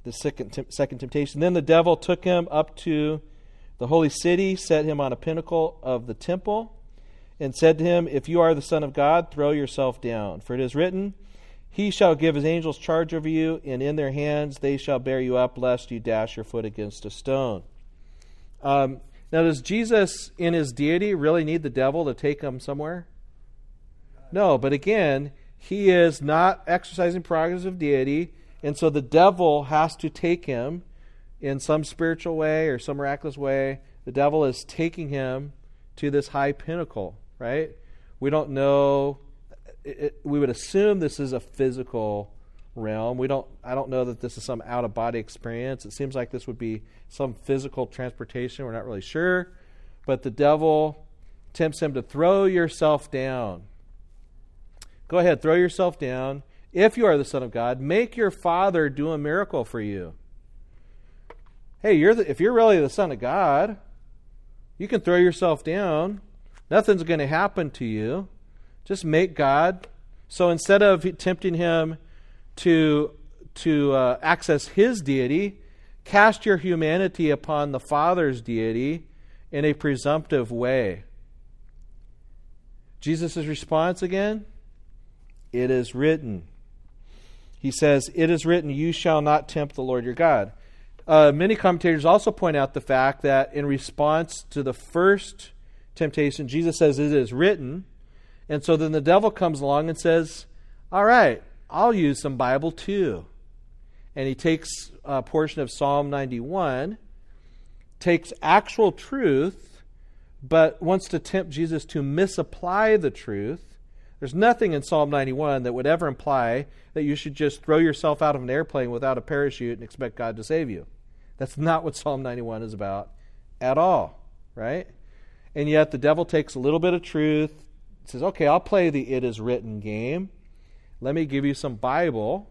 the second, second temptation. Then the devil took him up to the holy city, set him on a pinnacle of the temple and said to him, If you are the Son of God, throw yourself down. For it is written, He shall give his angels charge over you, and in their hands they shall bear you up, lest you dash your foot against a stone. Um, now, does Jesus, in his deity, really need the devil to take him somewhere? No, but again, he is not exercising prerogatives of deity, and so the devil has to take him in some spiritual way or some miraculous way. The devil is taking him to this high pinnacle right? We don't know. It, it, we would assume this is a physical realm. We don't. I don't know that this is some out of body experience. It seems like this would be some physical transportation. We're not really sure, but the devil tempts him to throw yourself down. Go ahead, throw yourself down. If you are the Son of God, make your Father do a miracle for you. Hey, you're the, if you're really the Son of God, you can throw yourself down. Nothing's going to happen to you. Just make God. So instead of tempting him to, to uh, access his deity, cast your humanity upon the Father's deity in a presumptive way. Jesus' response again? It is written. He says, It is written, You shall not tempt the Lord your God. Uh, many commentators also point out the fact that in response to the first temptation. Jesus says, It is written. And so then the devil comes along and says, All right, I'll use some Bible too. And he takes a portion of Psalm 91, takes actual truth, but wants to tempt Jesus to misapply the truth. There's nothing in Psalm 91 that would ever imply that you should just throw yourself out of an airplane without a parachute and expect God to save you. That's not what Psalm 91 is about at all, right? And yet the devil takes a little bit of truth, says, okay, I'll play the it is written game. Let me give you some Bible.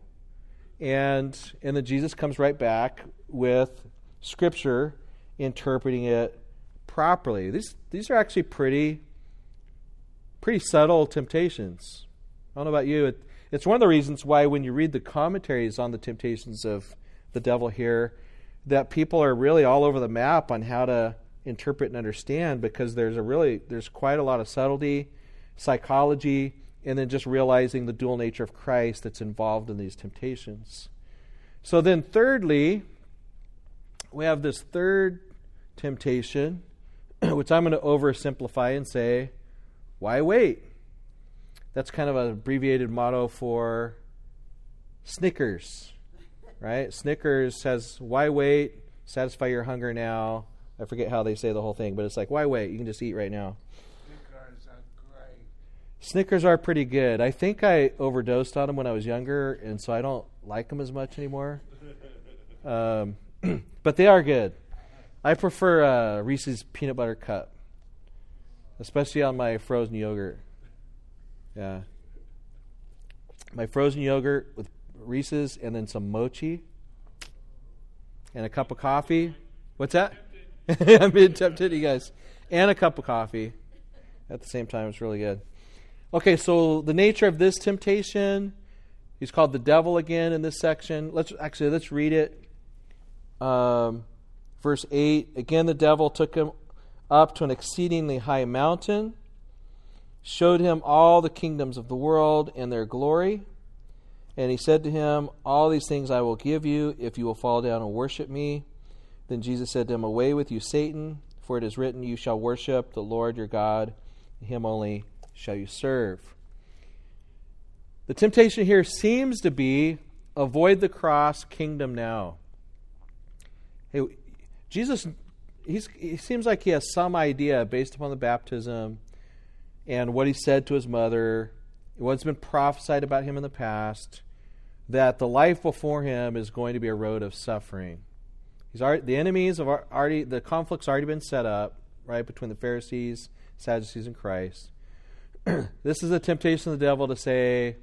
And, and then Jesus comes right back with Scripture interpreting it properly. These, these are actually pretty, pretty subtle temptations. I don't know about you. It, it's one of the reasons why when you read the commentaries on the temptations of the devil here, that people are really all over the map on how to interpret and understand because there's a really there's quite a lot of subtlety, psychology, and then just realizing the dual nature of Christ that's involved in these temptations. So then thirdly, we have this third temptation, *clears throat* which I'm going to oversimplify and say, why wait? That's kind of an abbreviated motto for Snickers, right? Snickers says, why wait? Satisfy your hunger now. I forget how they say the whole thing, but it's like, why wait? You can just eat right now. Snickers are great. Snickers are pretty good. I think I overdosed on them when I was younger, and so I don't like them as much anymore. Um, *clears throat* but they are good. I prefer uh, Reese's peanut butter cup, especially on my frozen yogurt. Yeah, my frozen yogurt with Reese's, and then some mochi, and a cup of coffee. What's that? *laughs* I'm being tempted, you guys, and a cup of coffee at the same time. It's really good. Okay, so the nature of this temptation, he's called the devil again in this section. Let's actually let's read it. Um, verse eight. Again, the devil took him up to an exceedingly high mountain, showed him all the kingdoms of the world and their glory, and he said to him, "All these things I will give you if you will fall down and worship me." Then Jesus said to him, Away with you, Satan, for it is written, You shall worship the Lord your God, him only shall you serve. The temptation here seems to be avoid the cross, kingdom now. Hey, Jesus, he seems like he has some idea based upon the baptism and what he said to his mother, what's been prophesied about him in the past, that the life before him is going to be a road of suffering. He's already, the enemies have already the conflict's already been set up right between the Pharisees, Sadducees, and Christ. *clears throat* this is a temptation of the devil to say,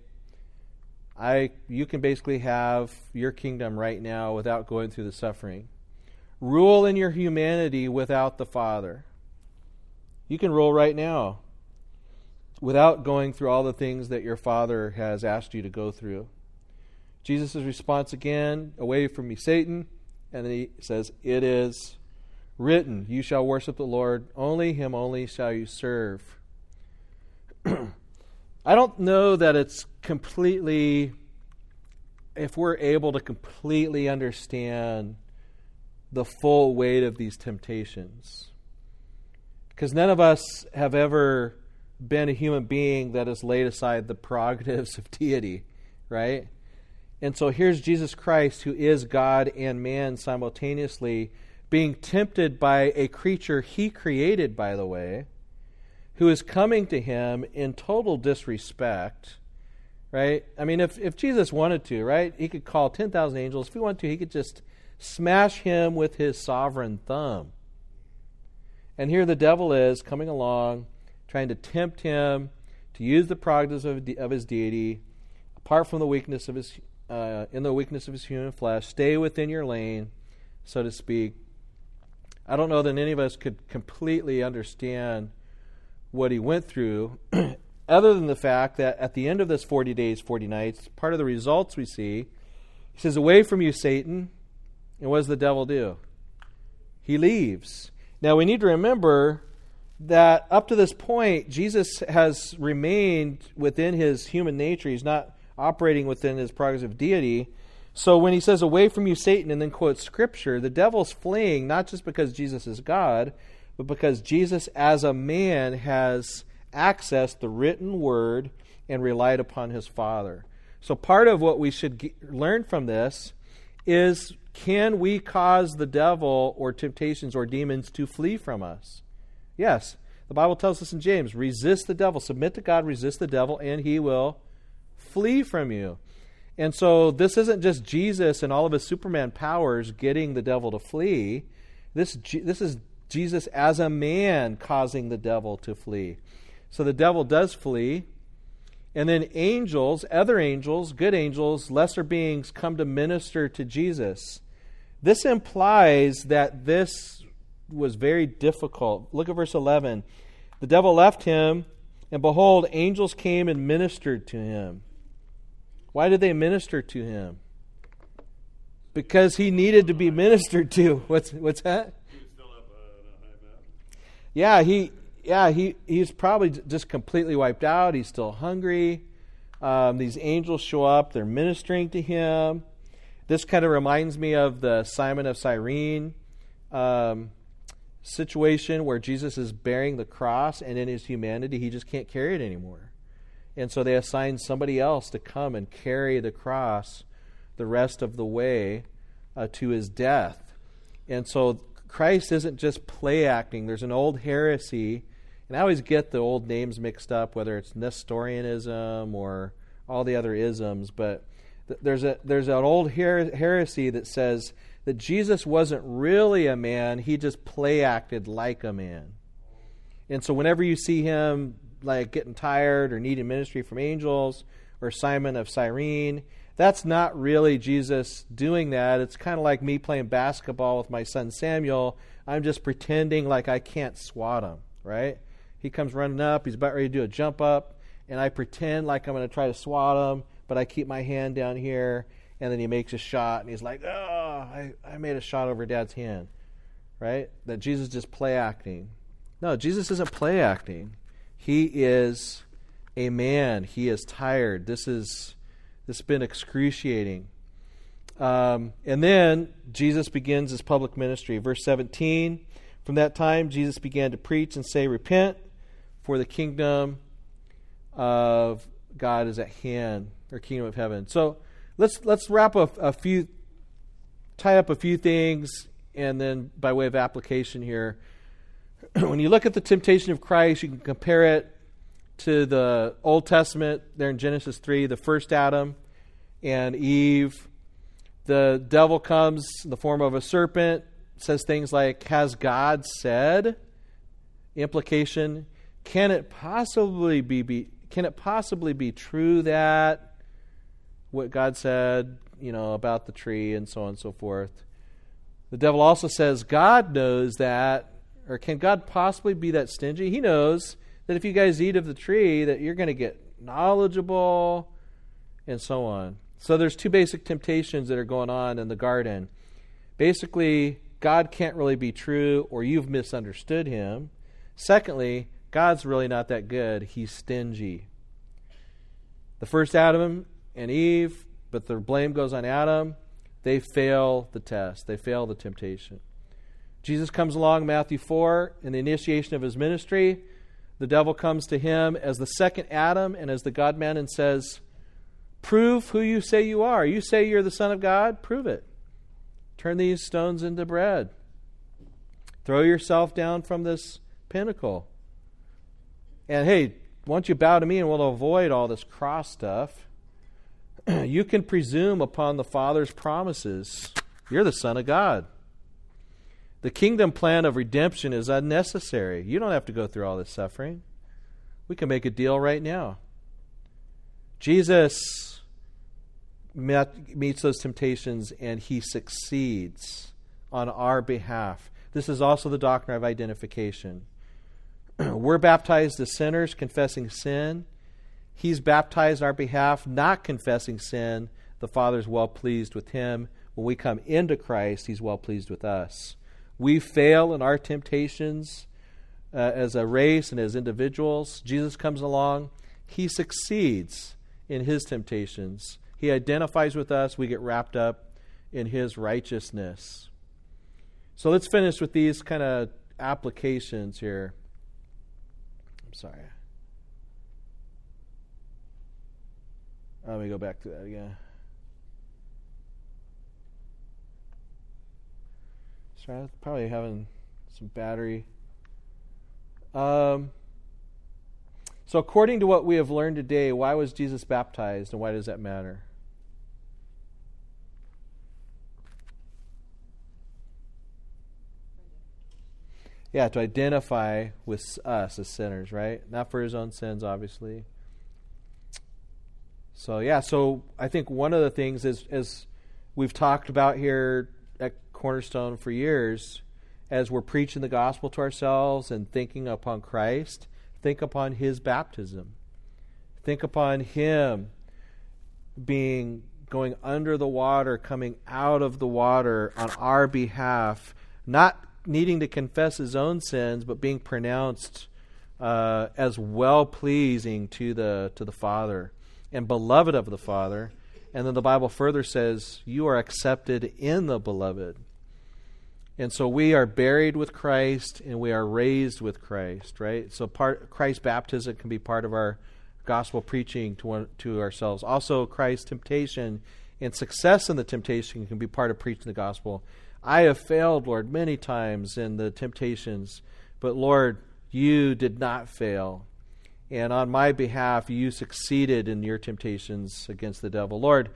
"I you can basically have your kingdom right now without going through the suffering. Rule in your humanity without the Father. You can rule right now without going through all the things that your Father has asked you to go through." Jesus' response again, "Away from me, Satan." And then he says, It is written, You shall worship the Lord, only him only shall you serve. *clears throat* I don't know that it's completely, if we're able to completely understand the full weight of these temptations. Because none of us have ever been a human being that has laid aside the prerogatives of deity, right? And so here's Jesus Christ, who is God and man simultaneously, being tempted by a creature he created, by the way, who is coming to him in total disrespect. Right? I mean, if, if Jesus wanted to, right, he could call 10,000 angels. If he wanted to, he could just smash him with his sovereign thumb. And here the devil is coming along, trying to tempt him to use the prerogatives of, of his deity, apart from the weakness of his uh, in the weakness of his human flesh, stay within your lane, so to speak. I don't know that any of us could completely understand what he went through, *clears throat* other than the fact that at the end of this 40 days, 40 nights, part of the results we see, he says, Away from you, Satan. And what does the devil do? He leaves. Now, we need to remember that up to this point, Jesus has remained within his human nature. He's not operating within his prerogative of deity. So when he says, Away from you, Satan, and then quotes scripture, the devil's fleeing not just because Jesus is God, but because Jesus, as a man, has accessed the written word and relied upon his Father. So part of what we should get, learn from this is can we cause the devil or temptations or demons to flee from us? Yes. The Bible tells us in James resist the devil, submit to God, resist the devil, and he will flee from you. And so this isn't just Jesus and all of his Superman powers getting the devil to flee. This, this is Jesus as a man causing the devil to flee. So the devil does flee. And then angels, other angels, good angels, lesser beings come to minister to Jesus. This implies that this was very difficult. Look at verse 11. The devil left him, and behold, angels came and ministered to him. Why did they minister to him? Because he needed to be ministered to. *laughs* What's what's that? Yeah, he yeah he he's probably just completely wiped out. He's still hungry. Um, these angels show up. They're ministering to him. This kind of reminds me of the Simon of Cyrene um, situation where Jesus is bearing the cross, and in his humanity, he just can't carry it anymore. And so they assign somebody else to come and carry the cross the rest of the way uh, to his death. And so Christ isn't just play acting. There's an old heresy, and I always get the old names mixed up, whether it's Nestorianism or all the other isms, but th- there's a there's an old her- heresy that says that Jesus wasn't really a man; he just play acted like a man. And so, whenever you see him like getting tired or needing ministry from angels or Simon of Cyrene, that's not really Jesus doing that. It's kind of like me playing basketball with my son Samuel. I'm just pretending like I can't swat him, right? He comes running up, he's about ready to do a jump up, and I pretend like I'm going to try to swat him, but I keep my hand down here, and then he makes a shot, and he's like, oh, I, I made a shot over dad's hand, right? That Jesus is just play acting. No, Jesus isn't play acting. He is a man. He is tired. This is this has been excruciating. Um, and then Jesus begins his public ministry. Verse 17 From that time, Jesus began to preach and say, Repent, for the kingdom of God is at hand, or kingdom of heaven. So let's, let's wrap a, a few, tie up a few things, and then by way of application here. *clears throat* when you look at the temptation of Christ, you can compare it to the Old Testament there in Genesis 3, the first Adam and Eve. The devil comes in the form of a serpent, says things like, Has God said? Implication, can it possibly be, be can it possibly be true that what God said, you know, about the tree and so on and so forth? The devil also says, God knows that, or can God possibly be that stingy? He knows that if you guys eat of the tree, that you're going to get knowledgeable and so on. So there's two basic temptations that are going on in the garden. Basically, God can't really be true or you've misunderstood him. Secondly, God's really not that good. He's stingy. The first Adam and Eve, but the blame goes on Adam. They fail the test. They fail the temptation. Jesus comes along, Matthew 4, in the initiation of his ministry. The devil comes to him as the second Adam and as the God man and says, Prove who you say you are. You say you're the Son of God? Prove it. Turn these stones into bread. Throw yourself down from this pinnacle. And hey, once you bow to me and we'll avoid all this cross stuff, *clears throat* you can presume upon the Father's promises. You're the Son of God. The kingdom plan of redemption is unnecessary. You don't have to go through all this suffering. We can make a deal right now. Jesus met, meets those temptations and he succeeds on our behalf. This is also the doctrine of identification. *clears throat* We're baptized as sinners, confessing sin. He's baptized on our behalf, not confessing sin. The Father's well pleased with him. When we come into Christ, He's well pleased with us. We fail in our temptations uh, as a race and as individuals. Jesus comes along, He succeeds in His temptations. He identifies with us. We get wrapped up in His righteousness. So let's finish with these kind of applications here. I'm sorry. Let me go back to that again. Sorry, probably having some battery. Um, so, according to what we have learned today, why was Jesus baptized and why does that matter? Yeah, to identify with us as sinners, right? Not for his own sins, obviously. So, yeah, so I think one of the things is, as we've talked about here Cornerstone for years, as we're preaching the gospel to ourselves and thinking upon Christ, think upon his baptism. Think upon him being going under the water, coming out of the water on our behalf, not needing to confess his own sins, but being pronounced uh, as well pleasing to the to the Father and beloved of the Father. And then the Bible further says, "You are accepted in the beloved." And so we are buried with Christ and we are raised with Christ, right? So part Christ's baptism can be part of our gospel preaching to one, to ourselves. Also Christ's temptation and success in the temptation can be part of preaching the gospel. I have failed, Lord, many times in the temptations, but Lord, you did not fail. And on my behalf, you succeeded in your temptations against the devil. Lord,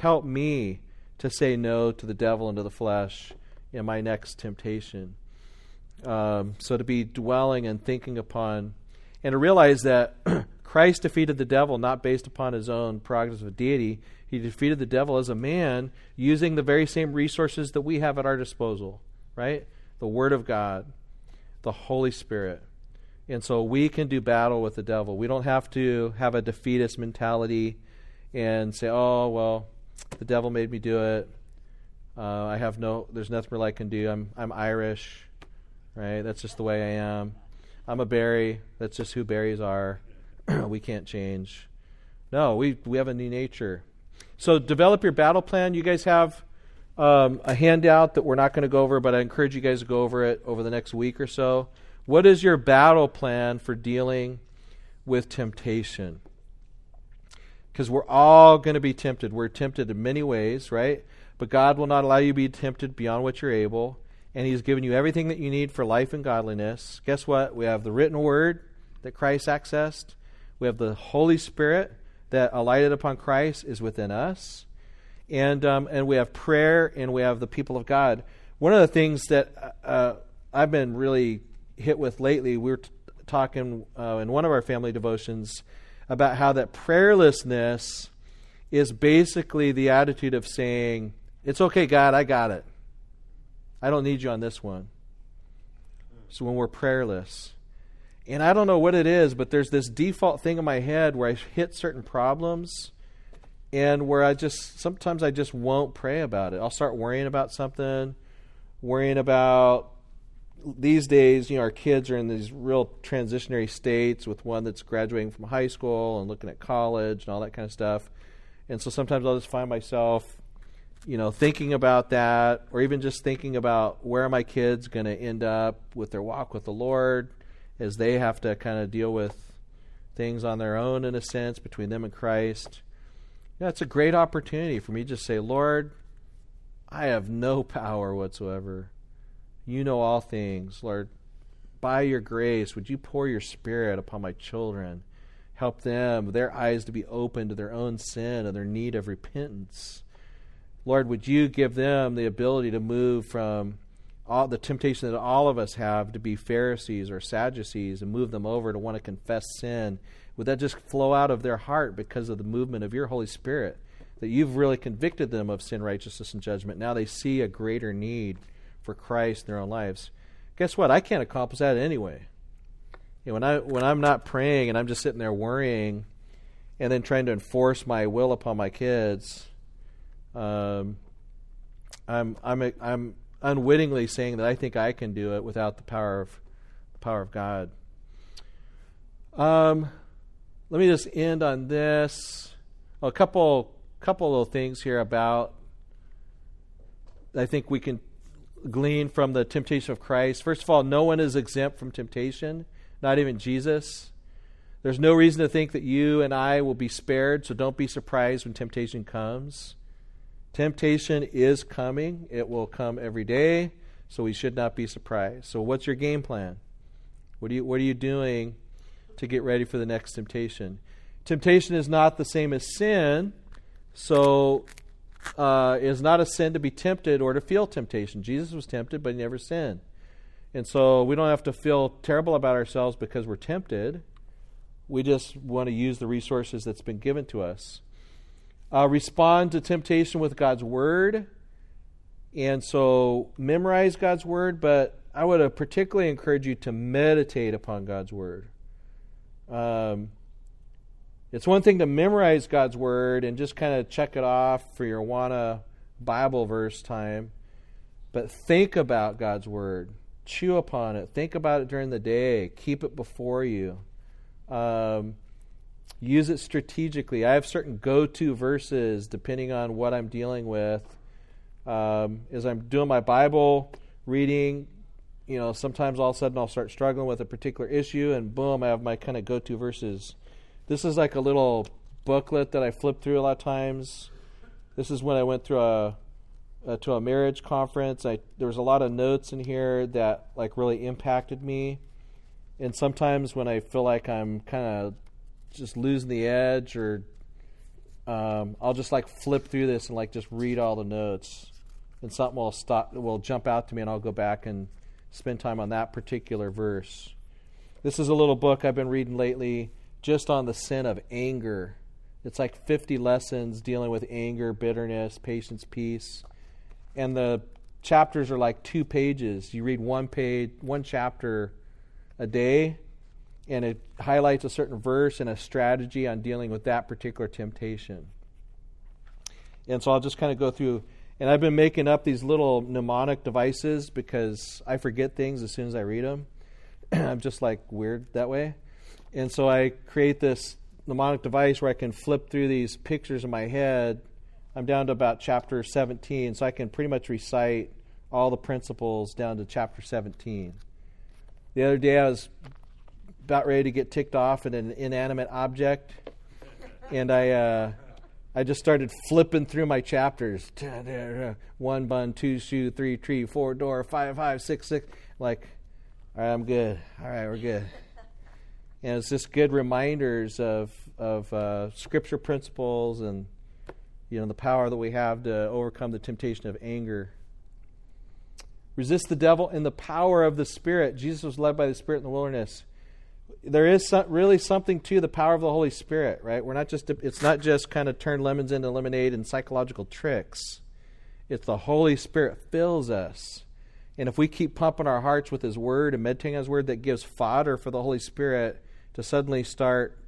help me to say no to the devil and to the flesh in my next temptation. Um, so to be dwelling and thinking upon, and to realize that *clears throat* Christ defeated the devil not based upon his own prerogatives of deity. He defeated the devil as a man using the very same resources that we have at our disposal, right? The Word of God, the Holy Spirit. And so we can do battle with the devil. We don't have to have a defeatist mentality and say, oh, well, the devil made me do it. Uh, I have no. There's nothing really I can do. I'm I'm Irish, right? That's just the way I am. I'm a Barry. That's just who berries are. *clears throat* we can't change. No, we we have a new nature. So develop your battle plan. You guys have um, a handout that we're not going to go over, but I encourage you guys to go over it over the next week or so. What is your battle plan for dealing with temptation? Because we're all going to be tempted. We're tempted in many ways, right? But God will not allow you to be tempted beyond what you're able. And He's given you everything that you need for life and godliness. Guess what? We have the written word that Christ accessed, we have the Holy Spirit that alighted upon Christ is within us. And, um, and we have prayer and we have the people of God. One of the things that uh, I've been really hit with lately, we were t- talking uh, in one of our family devotions about how that prayerlessness is basically the attitude of saying, it's okay, God, I got it. I don't need you on this one. So when we're prayerless, and I don't know what it is, but there's this default thing in my head where I hit certain problems and where I just sometimes I just won't pray about it. I'll start worrying about something, worrying about these days, you know, our kids are in these real transitionary states with one that's graduating from high school and looking at college and all that kind of stuff. And so sometimes I'll just find myself you know, thinking about that, or even just thinking about where are my kids going to end up with their walk with the Lord as they have to kind of deal with things on their own, in a sense, between them and Christ. You know, it's a great opportunity for me to just say, Lord, I have no *laughs* power whatsoever. You know all things. Lord, by your grace, would you pour your spirit upon my children? Help them, their eyes to be open to their own sin and their need of repentance Lord, would you give them the ability to move from all the temptation that all of us have to be Pharisees or Sadducees and move them over to want to confess sin? Would that just flow out of their heart because of the movement of your Holy Spirit? That you've really convicted them of sin, righteousness, and judgment. Now they see a greater need for Christ in their own lives. Guess what? I can't accomplish that anyway. You know, when I when I'm not praying and I'm just sitting there worrying and then trying to enforce my will upon my kids, um, I'm I'm I'm unwittingly saying that I think I can do it without the power of the power of God. Um, let me just end on this. A couple couple little things here about I think we can glean from the temptation of Christ. First of all, no one is exempt from temptation, not even Jesus. There's no reason to think that you and I will be spared, so don't be surprised when temptation comes. Temptation is coming, it will come every day, so we should not be surprised. So, what's your game plan? What are you What are you doing to get ready for the next temptation? Temptation is not the same as sin, so uh, it is not a sin to be tempted or to feel temptation. Jesus was tempted, but he never sinned, and so we don't have to feel terrible about ourselves because we're tempted. We just want to use the resources that's been given to us. Uh, respond to temptation with God's word. And so memorize God's word, but I would particularly encourage you to meditate upon God's word. Um, it's one thing to memorize God's word and just kind of check it off for your wanna Bible verse time, but think about God's word. Chew upon it. Think about it during the day. Keep it before you. Um, use it strategically. I have certain go to verses depending on what I'm dealing with. Um, as I'm doing my Bible reading, you know, sometimes all of a sudden I'll start struggling with a particular issue, and boom, I have my kind of go to verses. This is like a little booklet that I flip through a lot of times. This is when I went through a, a to a marriage conference. I there was a lot of notes in here that like really impacted me. And sometimes when I feel like I'm kind of just losing the edge or um, I'll just like flip through this and like just read all the notes and something will stop will jump out to me and I'll go back and spend time on that particular verse. This is a little book I've been reading lately just on the sin of anger. It's like 50 lessons dealing with anger, bitterness, patience, peace. And the chapters are like 2 pages. You read one page, one chapter a day and it highlights a certain verse and a strategy on dealing with that particular temptation. And so I'll just kind of go through and I've been making up these little mnemonic devices because I forget things as soon as I read them. *clears throat* I'm just like weird that way. And so I create this mnemonic device where I can flip through these pictures in my head. I'm down to about chapter 17, so I can pretty much recite all the principles down to chapter 17. The other day I was about ready to get ticked off at an inanimate object, and I uh, I just started flipping through my chapters. One bun, two shoe, three tree, four door, five five, six six. Like, all right, I'm good. All right, we're good. And it's just good reminders of of uh, scripture principles and you know the power that we have to overcome the temptation of anger. Resist the devil in the power of the Spirit. Jesus was led by the Spirit in the wilderness there is some, really something to the power of the Holy Spirit, right? We're not just it's not just kind of turn lemons into lemonade and psychological tricks. It's the Holy Spirit fills us. And if we keep pumping our hearts with his word and meditating on his word that gives fodder for the Holy Spirit to suddenly start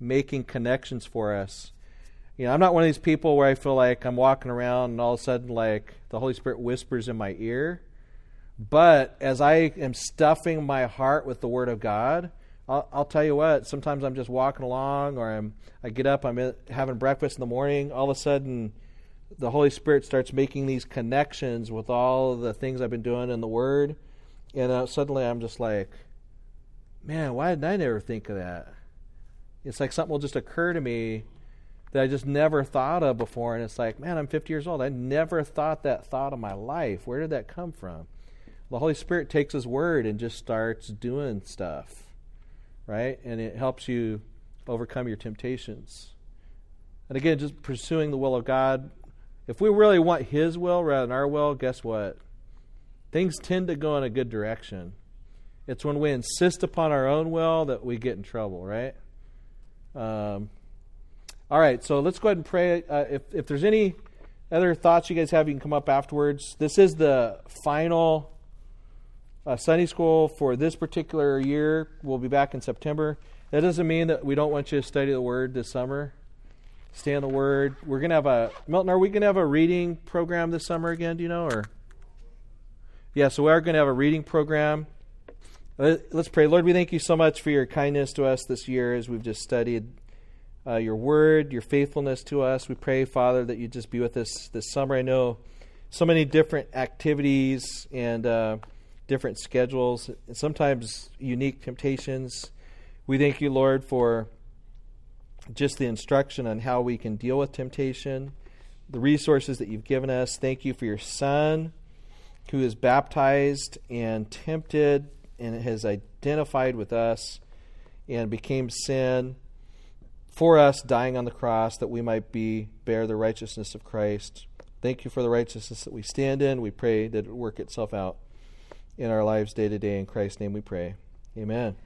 making connections for us. You know, I'm not one of these people where I feel like I'm walking around and all of a sudden like the Holy Spirit whispers in my ear. But as I am stuffing my heart with the word of God, I'll, I'll, tell you what. Sometimes I'm just walking along, or I'm I get up, I'm having breakfast in the morning. All of a sudden, the Holy Spirit starts making these connections with all the things I've been doing in the Word, and uh, suddenly I'm just like, man, why didn't I never think of that? It's like something will just occur to me that I just never thought of before, and it's like, man, I'm 50 years old. I never thought that thought of my life. Where did that come from? The Holy Spirit takes His Word and just starts doing stuff right? And it helps you overcome your temptations. And again, just pursuing the will of God. If we really want His will rather than our will, guess what? Things tend to go in a good direction. It's when we insist upon our own will that we get in trouble, right? Um, all right, so let's go ahead and pray. Uh, if, if there's any other thoughts you guys have, you can come up afterwards. This is the final uh, Sunday school for this particular year. We'll be back in September. That doesn't mean that we don't want you to study the Word this summer. Stay on the Word. We're gonna have a Milton. Are we gonna have a reading program this summer again? Do you know? Or yeah, so we are gonna have a reading program. Let's pray. Lord, we thank you so much for your kindness to us this year as we've just studied uh, your Word, your faithfulness to us. We pray, Father, that you just be with us this summer. I know so many different activities and. Uh, different schedules, and sometimes unique temptations. We thank you, Lord, for just the instruction on how we can deal with temptation, the resources that you've given us. Thank you for your son who is baptized and tempted and has identified with us and became sin for us dying on the cross that we might be bear the righteousness of Christ. Thank you for the righteousness that we stand in. We pray that it work itself out in our lives day to day. In Christ's name we pray. Amen.